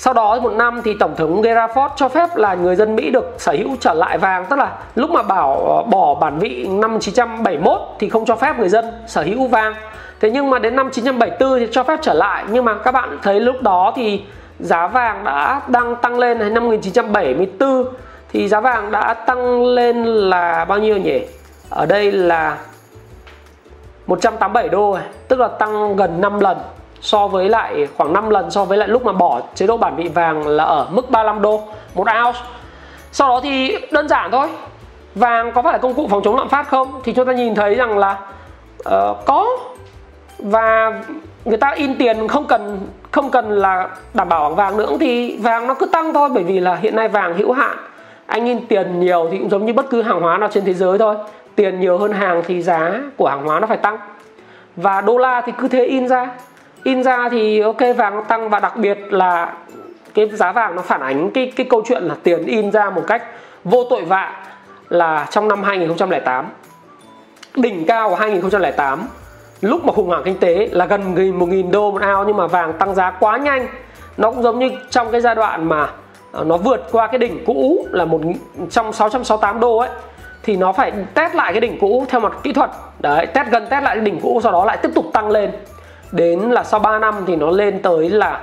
sau đó một năm thì tổng thống Gerald Ford cho phép là người dân Mỹ được sở hữu trở lại vàng. Tức là lúc mà bảo ờ, bỏ bản vị năm 1971 thì không cho phép người dân sở hữu vàng. Thế nhưng mà đến năm 1974 thì cho phép trở lại. Nhưng mà các bạn thấy lúc đó thì giá vàng đã đang tăng lên. Năm 1974 thì giá vàng đã tăng lên là bao nhiêu nhỉ? Ở đây là 187 đô tức là tăng gần 5 lần so với lại khoảng 5 lần so với lại lúc mà bỏ chế độ bản vị vàng là ở mức 35 đô một ounce. Sau đó thì đơn giản thôi. Vàng có phải là công cụ phòng chống lạm phát không? Thì chúng ta nhìn thấy rằng là uh, có và người ta in tiền không cần không cần là đảm bảo bằng vàng nữa thì vàng nó cứ tăng thôi bởi vì là hiện nay vàng hữu hạn anh in tiền nhiều thì cũng giống như bất cứ hàng hóa nào trên thế giới thôi tiền nhiều hơn hàng thì giá của hàng hóa nó phải tăng. Và đô la thì cứ thế in ra. In ra thì ok, vàng nó tăng và đặc biệt là cái giá vàng nó phản ánh cái cái câu chuyện là tiền in ra một cách vô tội vạ là trong năm 2008 đỉnh cao của 2008 lúc mà khủng hoảng kinh tế là gần một nghìn đô một ao nhưng mà vàng tăng giá quá nhanh. Nó cũng giống như trong cái giai đoạn mà ờ, nó vượt qua cái đỉnh cũ là một trong 668 đô ấy thì nó phải test lại cái đỉnh cũ theo mặt kỹ thuật. Đấy test gần test lại cái đỉnh cũ sau đó lại tiếp tục tăng lên. Đến là sau 3 năm thì nó lên tới là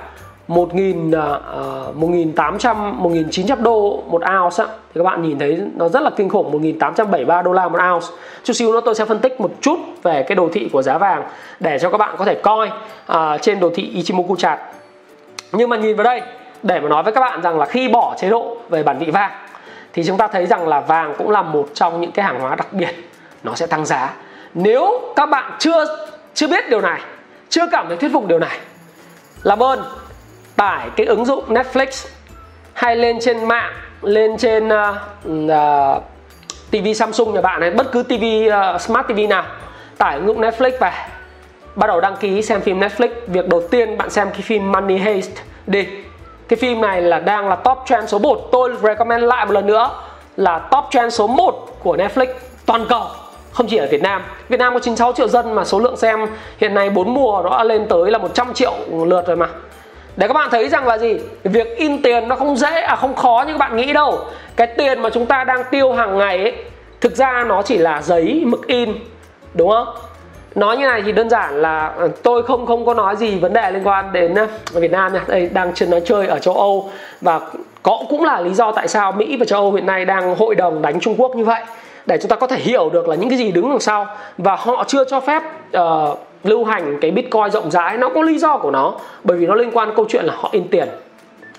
1.000 uh, 1.800 1.900 đô một ounce á. thì các bạn nhìn thấy nó rất là kinh khủng 1.873 đô la một ounce. Chút xíu nữa tôi sẽ phân tích một chút về cái đồ thị của giá vàng để cho các bạn có thể coi uh, trên đồ thị Ichimoku chart. Nhưng mà nhìn vào đây để mà nói với các bạn rằng là khi bỏ chế độ về bản vị vàng thì chúng ta thấy rằng là vàng cũng là một trong những cái hàng hóa đặc biệt. Nó sẽ tăng giá. Nếu các bạn chưa chưa biết điều này chưa cảm thấy thuyết phục điều này làm ơn tải cái ứng dụng Netflix hay lên trên mạng lên trên uh, uh, TV Samsung nhà bạn này bất cứ TV uh, ờ, Smart TV nào tải ứng dụng Netflix về. Bắt đầu đăng ký xem phim Netflix. Việc đầu tiên bạn xem cái phim Money Heist đi cái phim này là đang là top trend số 1 tôi recommend lại một lần nữa là top trend số 1 của Netflix toàn cầu, không chỉ ở Việt Nam. Việt Nam có 96 triệu dân mà số lượng xem hiện nay 4 mùa nó đã lên tới là 100 triệu lượt rồi mà. Để các bạn thấy rằng là gì? Việc in tiền nó không dễ à không khó như các bạn nghĩ đâu. Cái tiền mà chúng ta đang tiêu hàng ngày ấy, thực ra nó chỉ là giấy mực in, đúng không? Nói như này thì đơn giản là ờ, tôi không không có nói gì vấn đề liên quan đến ờ, Việt Nam nha. Đây đang chơi nói chơi ở châu Âu. Và có cũng là lý do tại sao Mỹ và châu Âu hiện nay đang hội đồng đánh Trung Quốc như vậy. Để chúng ta có thể hiểu được là những cái gì đứng đằng sau. Và họ chưa cho phép uh, lưu hành cái bitcoin rộng rãi. Nó có lý do của nó. Bởi vì nó liên quan câu chuyện là họ in tiền.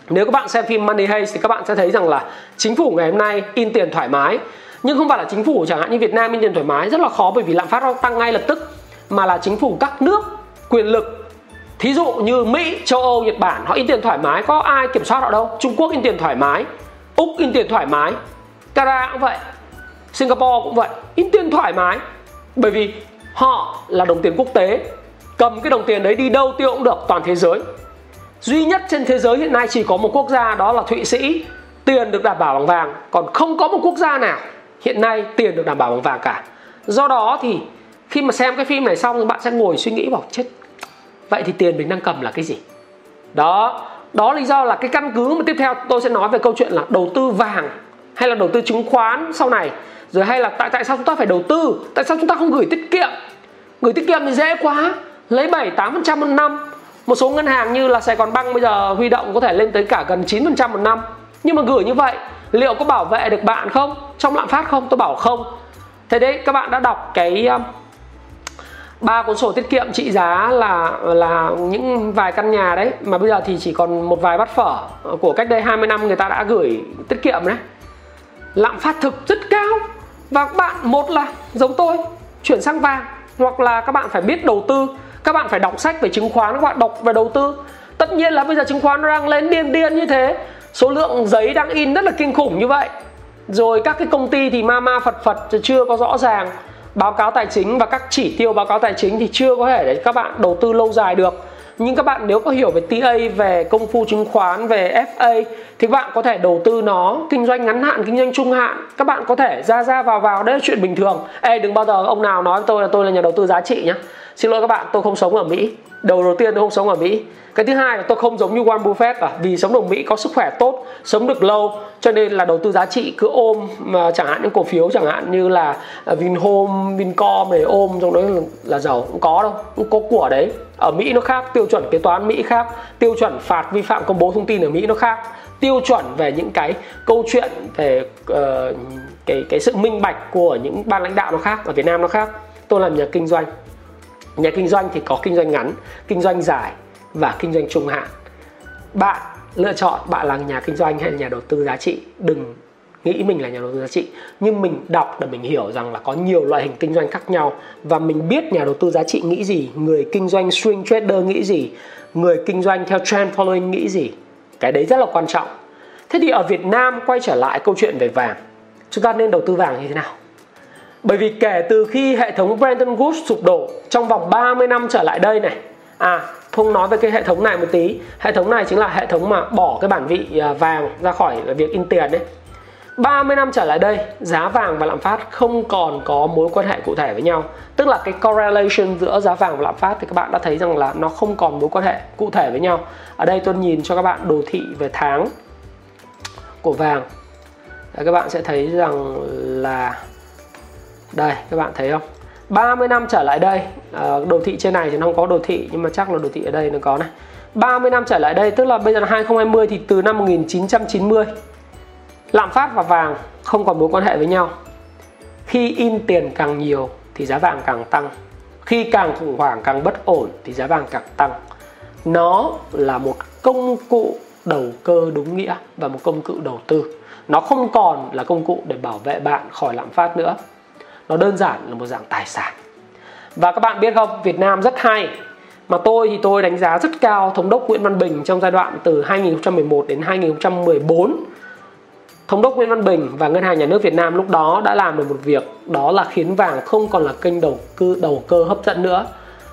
Nếu các bạn xem phim Money Heist thì các bạn sẽ thấy rằng là chính phủ ngày hôm nay in tiền thoải mái. Nhưng không phải là chính phủ chẳng hạn. Như Việt Nam in tiền thoải mái rất là khó bởi vì lạm phát nó tăng ngay lập tức mà là chính phủ các nước quyền lực. Thí dụ như Mỹ, châu Âu, Nhật Bản họ in tiền thoải mái có ai kiểm soát họ đâu. Trung Quốc in tiền thoải mái Úc in tiền thoải mái Canada cũng vậy Singapore cũng vậy in tiền thoải mái. Bởi vì họ là đồng tiền quốc tế cầm cái đồng tiền đấy đi đâu tiêu cũng được toàn thế giới. Duy nhất trên thế giới hiện nay chỉ có một quốc gia đó là thụy sĩ. Tiền được đảm bảo bằng vàng còn không có một quốc gia nào hiện nay tiền được đảm bảo bằng vàng cả. Do đó thì khi mà xem cái phim này xong thì bạn sẽ ngồi suy nghĩ bảo, chết, vậy thì tiền mình đang cầm là cái gì? Đó đó lý do là cái căn cứ mà tiếp theo tôi sẽ nói về câu chuyện là đầu tư vàng hay là đầu tư chứng khoán sau này. Rồi hay là tại tại sao chúng ta phải đầu tư? Tại sao chúng ta không gửi tiết kiệm? Gửi tiết kiệm thì dễ quá, lấy 7 8% một năm. Một số ngân hàng như là Sài Gòn Băng bây giờ huy động có thể lên tới cả gần 9% một năm. Nhưng mà gửi như vậy, liệu có bảo vệ được bạn không? Trong lạm phát không? Tôi bảo không. Thế đấy, các bạn đã đọc cái um, ba cuốn sổ tiết kiệm trị giá là là những vài căn nhà đấy. Mà bây giờ thì chỉ còn một vài bát phở của cách đây 20 năm người ta đã gửi tiết kiệm đấy. Lạm phát thực rất cao. Và các bạn, một là giống tôi, chuyển sang vàng. Hoặc là các bạn phải biết đầu tư. Các bạn phải đọc sách về chứng khoán, các bạn đọc về đầu tư. Tất nhiên là bây giờ chứng khoán nó đang lên điên điên như thế. Số lượng giấy đang in rất là kinh khủng như vậy. Rồi các cái công ty thì ma ma phật phật, chưa có rõ ràng báo cáo tài chính và các chỉ tiêu báo cáo tài chính thì chưa có thể để các bạn đầu tư lâu dài được. Nhưng các bạn nếu có hiểu về TA về công phu chứng khoán, về FA thì các bạn có thể đầu tư nó, kinh doanh ngắn hạn, kinh doanh trung hạn. Các bạn có thể ra ra vào vào, đấy là chuyện bình thường. Ê, đừng bao giờ ông nào nói với tôi là tôi là nhà đầu tư giá trị nhá. Xin lỗi các bạn, tôi không sống ở Mỹ đầu đầu tiên tôi không sống ở Mỹ. Cái thứ hai là tôi không giống như Warren Buffett à vì sống ở Mỹ có sức khỏe tốt sống được lâu cho nên là đầu tư giá trị cứ ôm mà chẳng hạn những cổ phiếu chẳng hạn như là à, Vinhome, Vincom này ôm trong đó là, là giàu. Cũng có đâu cũng có của đấy. Ở Mỹ nó khác tiêu chuẩn kế toán Mỹ khác tiêu chuẩn phạt vi phạm công bố thông tin ở Mỹ nó khác. Tiêu chuẩn về những cái câu chuyện về uh, cái cái sự minh bạch của những ban lãnh đạo nó khác ở Việt Nam nó khác. Tôi làm nhà kinh doanh nhà kinh doanh thì có kinh doanh ngắn, kinh doanh dài và kinh doanh trung hạn. Bạn lựa chọn bạn là nhà kinh doanh hay là nhà đầu tư giá trị? Đừng nghĩ mình là nhà đầu tư giá trị, nhưng mình đọc để mình hiểu rằng là có nhiều loại hình kinh doanh khác nhau và mình biết nhà đầu tư giá trị nghĩ gì, người kinh doanh swing trader nghĩ gì, người kinh doanh theo trend following nghĩ gì. Cái đấy rất là quan trọng. Thế thì ở Việt Nam quay trở lại câu chuyện về vàng. Chúng ta nên đầu tư vàng như thế nào? Bởi vì kể từ khi hệ thống Bretton Woods sụp đổ trong vòng 30 năm trở lại đây này. À không nói về cái hệ thống này một tí. Hệ thống này chính là hệ thống mà bỏ cái bản vị à, vàng ra khỏi việc in tiền đấy. 30 năm trở lại đây giá vàng và lạm phát không còn có mối quan hệ cụ thể với nhau. Tức là cái correlation giữa giá vàng và lạm phát thì các bạn đã thấy rằng là nó không còn mối quan hệ cụ thể với nhau. Ở đây tôi nhìn cho các bạn đồ thị về tháng của vàng. Đấy, các bạn sẽ thấy rằng là đây, các bạn thấy không? 30 năm trở lại đây. Ờ, đồ thị trên này thì nó không có đồ thị, nhưng mà chắc là đồ thị ở đây nó có này. 30 năm trở lại đây, tức là bây giờ là 2020 thì từ năm 1990 lạm phát và vàng không còn mối quan hệ với nhau. Khi in tiền càng nhiều thì giá vàng càng tăng. Khi càng khủng hoảng càng bất ổn thì giá vàng càng tăng. Nó là một công cụ đầu cơ đúng nghĩa và một công cụ đầu tư. Nó không còn là công cụ để bảo vệ bạn khỏi lạm phát nữa nó đơn giản là một dạng tài sản. Và các bạn biết không Việt Nam rất hay. Mà tôi thì tôi đánh giá rất cao thống đốc Nguyễn Văn Bình trong giai đoạn từ 2011 đến 2014 thống đốc Nguyễn Văn Bình và ngân hàng nhà nước Việt Nam lúc đó đã làm được một việc đó là khiến vàng không còn là kênh đầu cơ đầu cơ hấp dẫn nữa.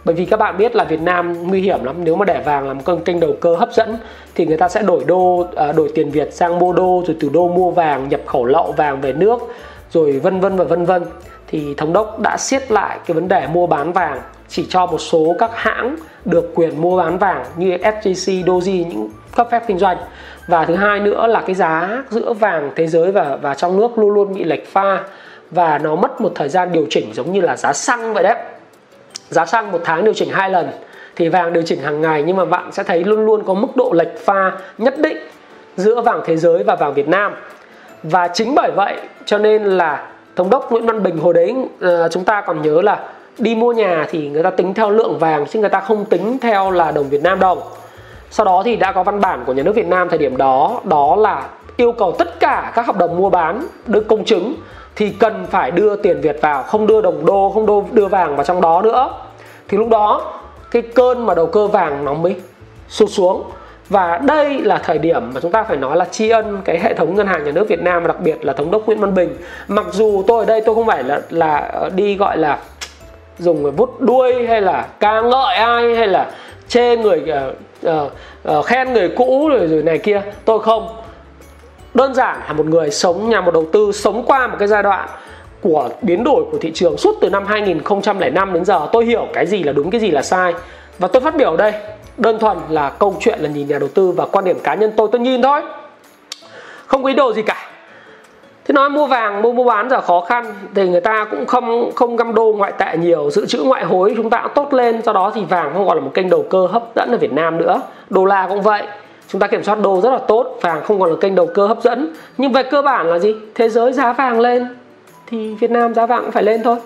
Bởi vì các bạn biết là Việt Nam nguy hiểm lắm nếu mà để vàng làm kênh kênh đầu cơ hấp dẫn thì người ta sẽ đổi đô à, đổi tiền Việt sang mua đô rồi từ đô mua vàng nhập khẩu lậu vàng về nước rồi vân vân và vân vân thì thống đốc đã siết lại cái vấn đề mua bán vàng chỉ cho một số các hãng được quyền mua bán vàng như SJC, Doji những cấp phép kinh doanh. Và thứ hai nữa là cái giá giữa vàng thế giới và và trong nước luôn luôn bị lệch pha và nó mất một thời gian điều chỉnh giống như là giá xăng vậy đấy. Giá xăng một tháng điều chỉnh hai lần thì vàng điều chỉnh hàng ngày nhưng mà bạn sẽ thấy luôn luôn có mức độ lệch pha nhất định giữa vàng thế giới và vàng Việt Nam. Và chính bởi vậy cho nên là thống đốc Nguyễn Văn Bình hồi đấy ờ, chúng ta còn nhớ là đi mua nhà thì người ta tính theo lượng vàng chứ người ta không tính theo là đồng Việt Nam đồng sau đó thì đã có văn bản của nhà nước Việt Nam thời điểm đó đó là yêu cầu tất cả các hợp đồng mua bán được công chứng thì cần phải đưa tiền Việt vào, không đưa đồng đô, không đô, đưa vàng vào trong đó nữa. Thì lúc đó, cái cơn mà đầu cơ vàng nó mới sụt xuống và đây là thời điểm mà chúng ta phải nói là tri ân cái hệ thống ngân hàng nhà nước Việt Nam và đặc biệt là thống đốc Nguyễn Văn Bình. Mặc dù tôi ở đây tôi không phải là là ờ, đi gọi là dùng vút đuôi hay là ca ngợi ai hay là chê người uh, uh, uh, khen người cũ rồi rồi này kia tôi không. Đơn giản là một người sống nhà một đầu tư sống qua một cái giai đoạn của biến đổi của thị trường suốt từ năm 2005 đến giờ. Tôi hiểu cái gì là đúng cái gì là sai. Và tôi phát biểu ở đây đơn thuần là câu chuyện là nhìn nhà đầu tư và quan điểm cá nhân tôi tôi nhìn thôi. Không có ý đồ gì cả. Thế nói mua vàng, mua mua bán giờ khó khăn, thì người ta cũng không không găm đô ngoại tệ nhiều, dự trữ ngoại hối chúng ta cũng tốt lên, do đó thì vàng không còn là một kênh đầu cơ hấp dẫn ở Việt Nam nữa. Đô la cũng vậy, chúng ta kiểm soát đô rất là tốt, vàng không còn là kênh đầu cơ hấp dẫn. Nhưng về cơ bản là gì? Thế giới giá vàng lên, thì Việt Nam giá vàng cũng phải lên thôi.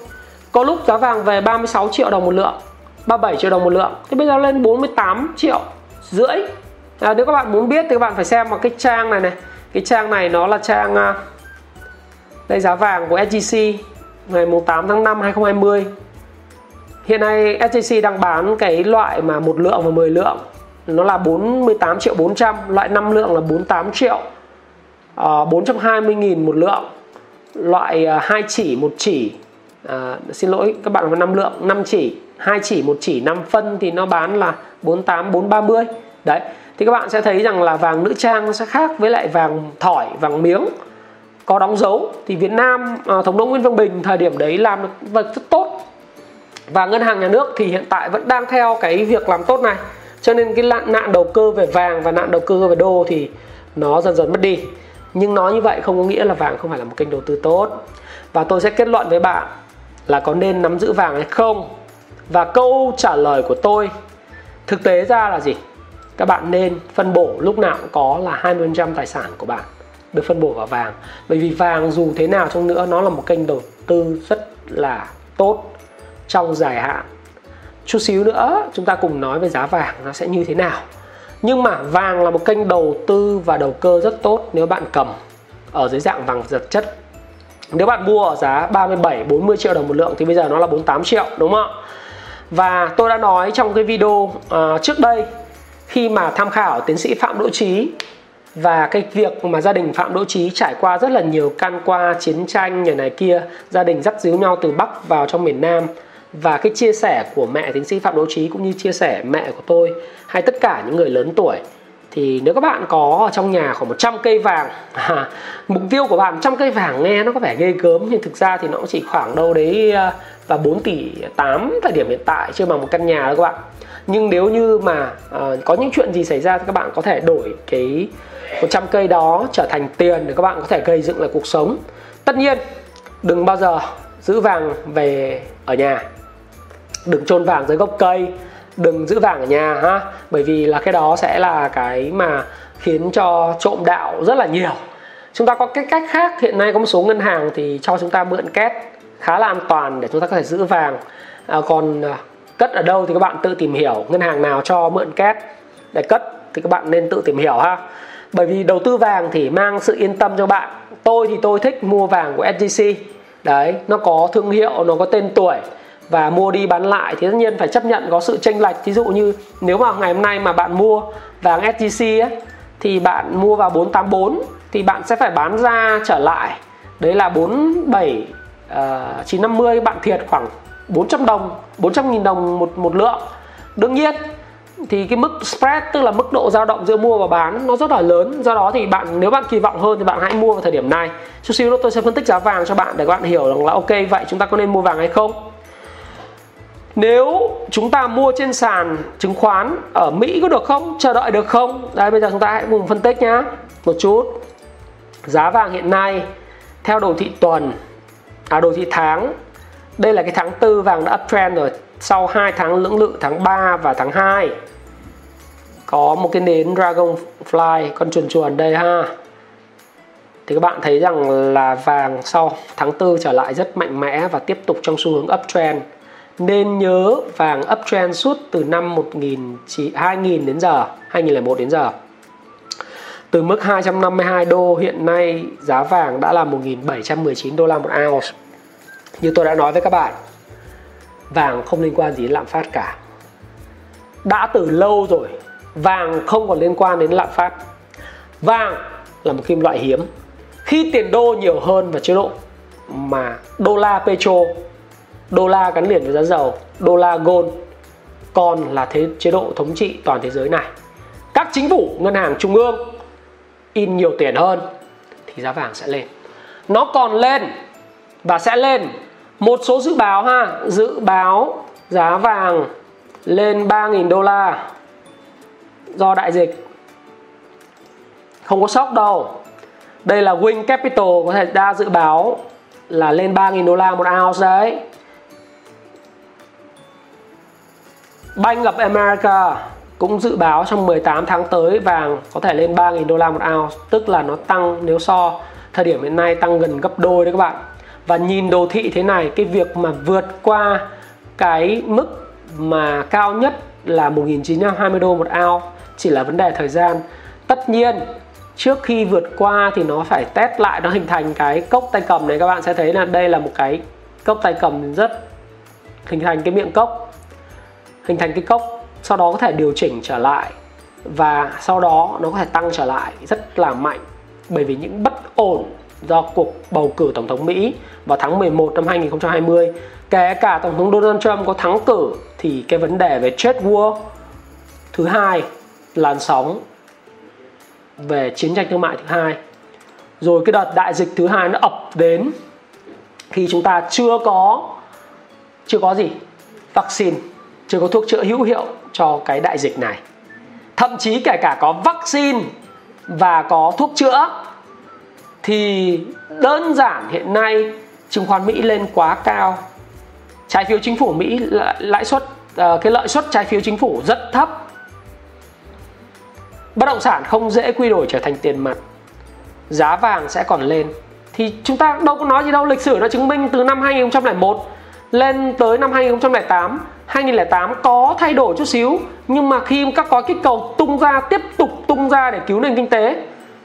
Có lúc giá vàng về 36 triệu đồng một lượng 37 triệu đồng một lượng. Thì bây giờ lên 48 triệu rưỡi. À, nếu các bạn muốn biết thì các bạn phải xem vào cái trang này này. Cái trang này nó là trang à, đây giá vàng của SJC ngày 8 tháng 5 2020 hiện nay SJC đang bán cái loại mà một lượng và 10 lượng. Nó là 48 triệu 400 loại 5 lượng là 48 triệu. Ờ, uh, 420 nghìn một lượng. Loại à, uh, 2 chỉ một chỉ à, xin lỗi các bạn có 5 lượng 5 chỉ hai chỉ một chỉ 5 phân thì nó bán là 48 430 đấy thì các bạn sẽ thấy rằng là vàng nữ trang nó sẽ khác với lại vàng thỏi vàng miếng. Có đóng dấu thì Việt Nam à, thống đốc Nguyễn Văn Bình thời điểm đấy làm được rất tốt. Và ngân hàng nhà nước thì hiện tại vẫn đang theo cái việc làm tốt này. Cho nên cái nạn, nạn đầu cơ về vàng và nạn đầu cơ về đô thì nó dần dần mất đi. Nhưng nói như vậy không có nghĩa là vàng không phải là một kênh đầu tư tốt. Và tôi sẽ kết luận với bạn là có nên nắm giữ vàng hay không? Và câu trả lời của tôi, thực tế ra là gì? Các bạn nên phân bổ lúc nào cũng có là 20% tài sản của bạn được phân bổ vào vàng. Bởi vì vàng dù thế nào trong nữa, nó là một kênh đầu tư rất là tốt trong dài hạn. Chút xíu nữa, chúng ta cùng nói về giá vàng nó sẽ như thế nào. Nhưng mà vàng là một kênh đầu tư và đầu cơ rất tốt nếu bạn cầm ở dưới dạng vàng giật chất nếu bạn mua ở giá 37 40 triệu đồng một lượng thì bây giờ nó là 48 triệu đúng không ạ? Và tôi đã nói trong cái video uh, trước đây khi mà tham khảo tiến sĩ Phạm Đỗ Trí và cái việc mà gia đình Phạm Đỗ Trí trải qua rất là nhiều can qua chiến tranh nhà này kia gia đình dắt díu nhau từ Bắc vào trong miền Nam. Và cái chia sẻ của mẹ tiến sĩ Phạm Đỗ Trí cũng như chia sẻ mẹ của tôi hay tất cả những người lớn tuổi thì nếu các bạn có ở trong nhà khoảng 100 cây vàng à, mục tiêu của bạn 100 cây vàng nghe nó có vẻ ghê gớm nhưng thực ra thì nó chỉ khoảng đâu đấy à, và 4 tỷ 8 thời điểm hiện tại chưa bằng một căn nhà đâu các bạn. Nhưng nếu như mà uh, có những chuyện gì xảy ra thì các bạn có thể đổi cái 100 cây đó trở thành tiền để các bạn có thể gây dựng lại cuộc sống. Tất nhiên đừng bao giờ giữ vàng về ở nhà. Đừng chôn vàng dưới gốc cây đừng giữ vàng ở nhà ha. Bởi vì là cái đó sẽ là cái mà khiến cho trộm đạo rất là nhiều. Chúng ta có cái cách khác hiện nay có một số ngân hàng thì cho chúng ta mượn két khá là an toàn để chúng ta có thể giữ vàng. À, còn à, cất ở đâu thì các bạn tự tìm hiểu. Ngân hàng nào cho mượn két để cất thì các bạn nên tự tìm hiểu ha. Bởi vì đầu tư vàng thì mang sự yên tâm cho bạn. Tôi thì tôi thích mua vàng của SJC đấy nó có thương hiệu nó có tên tuổi và mua đi bán lại thì tất nhiên phải chấp nhận có sự chênh lệch. Ví dụ như nếu mà ngày hôm nay mà bạn mua vàng SJC ấy, thì bạn mua vào 484 thì bạn sẽ phải bán ra trở lại. Đấy là 47 uh, 950 bạn thiệt khoảng 400 đồng 400 nghìn đồng một một lượng. Đương nhiên thì cái mức spread tức là mức độ dao động giữa mua và bán nó rất là lớn. Do đó thì bạn nếu bạn kỳ vọng hơn thì bạn hãy mua vào thời điểm này. Chút xíu nữa tôi sẽ phân tích giá vàng cho bạn để các bạn hiểu rằng là ok vậy chúng ta có nên mua vàng hay không nếu chúng ta mua trên sàn chứng khoán ở Mỹ có được không? Chờ đợi được không? Đây, bây giờ chúng ta hãy cùng phân tích nhá. Một chút. Giá vàng hiện nay, theo đồ thị tuần à đồ thị tháng, đây là cái tháng tư vàng đã uptrend rồi. Sau 2 tháng lưỡng lự, tháng 3 và tháng 2 có một cái nến Dragonfly, con chuồn chuồn đây ha. Thì các bạn thấy rằng là vàng sau tháng 4 trở lại rất mạnh mẽ và tiếp tục trong xu hướng uptrend nên nhớ vàng uptrend suốt từ năm 1000 2000 đến giờ 2001 đến giờ. Từ mức 252 đô, hiện nay giá vàng đã là 1719 đô la một ounce. Như tôi đã nói với các bạn, vàng không liên quan gì đến lạm phát cả. Đã từ lâu rồi, vàng không còn liên quan đến lạm phát. Vàng là một kim loại hiếm. Khi tiền đô nhiều hơn và chế độ mà đô la petro đô la gắn liền với giá dầu, đô la gold, còn là thế, chế độ thống trị toàn thế giới này. Các chính phủ, ngân hàng trung ương, in nhiều tiền hơn thì giá vàng sẽ lên. Nó còn lên và sẽ lên. Một số dự báo ha, dự báo giá vàng lên 3.000 đô la do đại dịch. Không có sốc đâu. Đây là Wing Capital có thể ra dự báo là lên 3.000 đô la một ounce đấy. Bank of America cũng dự báo trong 18 tháng tới vàng có thể lên 3.000 đô la một ounce, tức là nó tăng nếu so thời điểm hiện nay tăng gần gấp đôi đấy các bạn. Và nhìn đồ thị thế này, cái việc mà vượt qua cái mức mà cao nhất là 1.920 đô một ounce chỉ là vấn đề thời gian. Tất nhiên, trước khi vượt qua thì nó phải test lại, nó hình thành cái cốc tay cầm này. Các bạn sẽ thấy là đây là một cái cốc tay cầm rất hình thành cái miệng cốc hình thành cái cốc, sau đó có thể điều chỉnh trở lại và sau đó nó có thể tăng trở lại rất là mạnh. Bởi vì những bất ổn do cuộc bầu cử tổng thống Mỹ vào tháng 11 năm 2020 kể cả tổng thống Donald Trump có thắng cử thì cái vấn đề về trade war thứ hai, làn sóng về chiến tranh thương mại thứ hai. Rồi cái đợt đại dịch thứ hai nó ập đến khi chúng ta chưa có chưa có gì? Vaccine chưa có thuốc chữa hữu hiệu cho cái đại dịch này. Thậm chí kể cả có vaccine và có thuốc chữa, thì đơn giản hiện nay chứng khoán Mỹ lên quá cao. Trái phiếu chính phủ Mỹ lãi suất ờ, cái lợi suất trái phiếu chính phủ rất thấp. Bất động sản không dễ quy đổi trở thành tiền mặt. Giá vàng sẽ còn lên. Thì chúng ta đâu có nói gì đâu, lịch sử đã chứng minh từ năm 2001 lên tới năm 2008 2008 có thay đổi chút xíu, nhưng mà khi các gói kích cầu tung ra, tiếp tục tung ra để cứu nền kinh tế,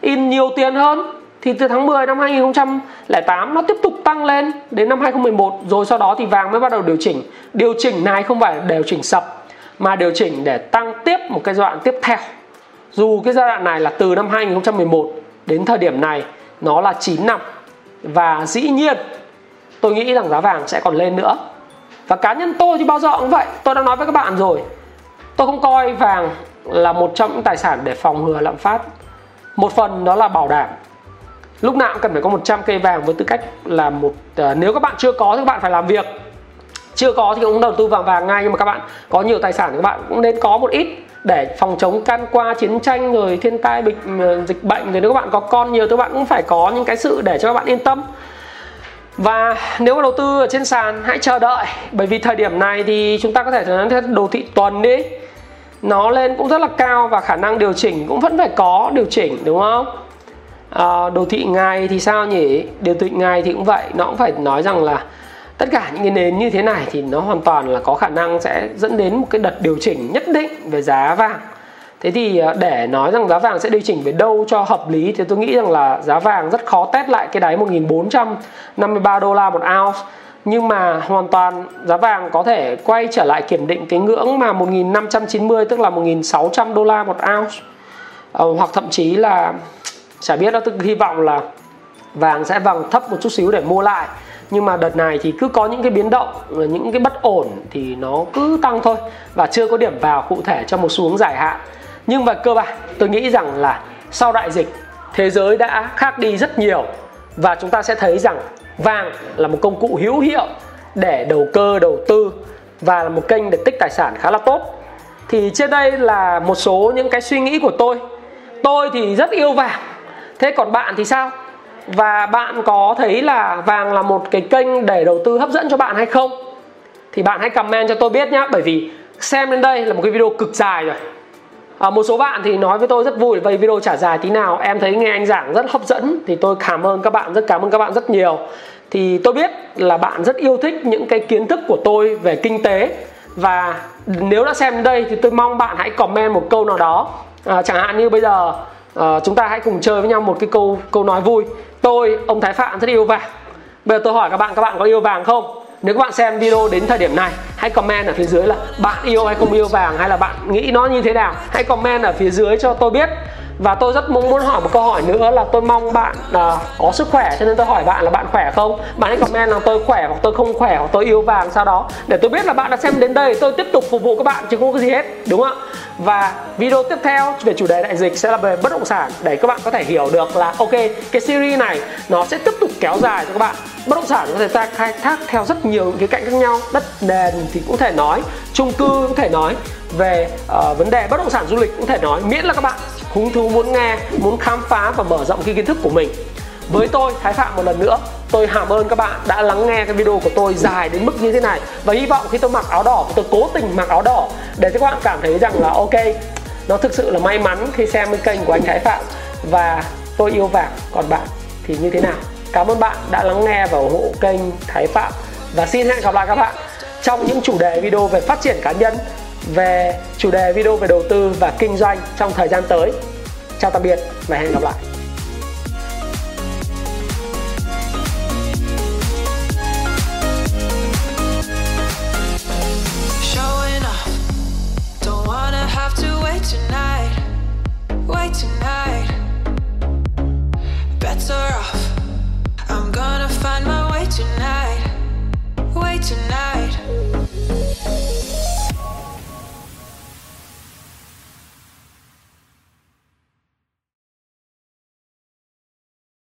in nhiều tiền hơn, thì từ tháng 10 năm 2008 nó tiếp tục tăng lên đến năm 2011 rồi sau đó thì vàng mới bắt đầu điều chỉnh. Điều chỉnh này không phải điều chỉnh sập, mà điều chỉnh để tăng tiếp một cái giai đoạn tiếp theo. Dù cái giai đoạn này là từ năm 2011 đến thời điểm này, nó là 9 năm. Và dĩ nhiên, tôi nghĩ rằng giá vàng sẽ còn lên nữa và cá nhân tôi thì bao giờ cũng vậy. Tôi đã nói với các bạn rồi. Tôi không coi vàng là một trong những tài sản để phòng ngừa lạm phát. Một phần đó là bảo đảm. Lúc nào cũng cần phải có 100 cây vàng với tư cách là một uh, nếu các bạn chưa có thì các bạn phải làm việc. Chưa có thì cũng đầu tư vàng vàng ngay nhưng mà các bạn có nhiều tài sản thì các bạn cũng nên có một ít để phòng chống can qua chiến tranh rồi thiên tai bệnh ờ, dịch bệnh. Rồi nếu các bạn có con nhiều thì các bạn cũng phải có những cái sự để cho các bạn yên tâm và nếu mà đầu tư ở trên sàn hãy chờ đợi. Bởi vì thời điểm này thì chúng ta có thể nói đồ thị tuần đi nó lên cũng rất là cao và khả năng điều chỉnh cũng vẫn phải có điều chỉnh đúng không? À, đồ thị ngày thì sao nhỉ? Điều thị ngày thì cũng vậy nó cũng phải nói rằng là tất cả những cái nền như thế này thì nó hoàn toàn là có khả năng sẽ dẫn đến một cái đợt điều chỉnh nhất định về giá vàng thế thì à, để nói rằng giá vàng sẽ điều chỉnh về đâu cho hợp lý thì tôi nghĩ rằng là giá vàng rất khó test lại cái đáy 1453 đô la một ounce. Nhưng mà hoàn toàn giá vàng có thể quay trở lại kiểm định cái ngưỡng mà 1590 tức là 1600 đô la một ounce. Ờ, hoặc thậm chí là chả biết đó tôi hy vọng là vàng sẽ vàng thấp một chút xíu để mua lại. Nhưng mà đợt này thì cứ có những cái biến động những cái bất ổn thì nó cứ tăng thôi. Và chưa có điểm vào cụ thể cho một xuống dài hạn nhưng mà cơ bản, tôi nghĩ rằng là sau đại dịch, thế giới đã khác đi rất nhiều. Và chúng ta sẽ thấy rằng vàng là một công cụ hữu hiệu để đầu cơ, đầu tư và là một kênh để tích tài sản khá là tốt. Thì trên đây là một số những cái suy nghĩ của tôi. Tôi thì rất yêu vàng. Thế còn bạn thì sao? Và bạn có thấy là vàng là một cái kênh để đầu tư hấp dẫn cho bạn hay không? Thì bạn hãy comment cho tôi biết nhé bởi vì xem đến đây là một cái video cực dài rồi à, một số bạn thì nói với tôi rất vui về video trả dài tí nào? Em thấy nghe anh giảng rất hấp dẫn thì tôi cảm ơn các bạn rất cảm ơn các bạn rất nhiều. Thì tôi biết là bạn rất yêu thích những cái kiến thức của tôi về kinh tế. Và nếu đã xem đến đây thì tôi mong bạn hãy comment một câu nào đó. À, chẳng hạn như bây giờ à, chúng ta hãy cùng chơi với nhau một cái câu câu nói vui. Tôi ông thái phạm rất yêu vàng. Bây giờ tôi hỏi các bạn các bạn có yêu vàng không? Nếu các bạn xem video đến thời điểm này, hãy comment ở phía dưới là bạn yêu hay không yêu vàng, hay là bạn nghĩ nó như thế nào. Hãy comment ở phía dưới cho tôi biết và tôi rất muốn muốn hỏi một câu hỏi nữa là tôi mong bạn uh, có sức khỏe cho nên tôi hỏi bạn là bạn khỏe không? Bạn hãy comment là tôi khỏe hoặc tôi không khỏe hoặc tôi yêu vàng sau đó. Để tôi biết là bạn đã xem đến đây tôi tiếp tục phục vụ các bạn chứ không có gì hết đúng không ạ? Và video tiếp theo về chủ đề đại dịch sẽ là về bất động sản để các bạn có thể hiểu được là ok cái series này nó sẽ tiếp tục kéo dài cho các bạn. Bất động sản có thể ta khai thác theo rất nhiều cái cạnh khác nhau đất nền thì cũng thể nói chung cư cũng thể nói về uh, vấn đề bất động sản du lịch cũng thể nói miễn là các bạn hứng thú muốn nghe, muốn khám phá và mở rộng cái kiến thức của mình. Với tôi, Thái Phạm một lần nữa, tôi cảm ơn các bạn đã lắng nghe cái video của tôi dài đến mức như thế này. Và hy vọng khi tôi mặc áo đỏ, tôi cố tình mặc áo đỏ để cho các bạn cảm thấy rằng là, ok, nó thực sự là may mắn khi xem cái kênh của anh Thái Phạm. Và tôi yêu vàng, còn bạn thì như thế nào? Cảm ơn bạn đã lắng nghe và ủng hộ kênh Thái Phạm. Và xin hẹn gặp lại các bạn trong những chủ đề video về phát triển cá nhân về chủ đề video về đầu tư và kinh doanh trong thời gian tới. Chào tạm biệt và hẹn gặp lại. Tonight.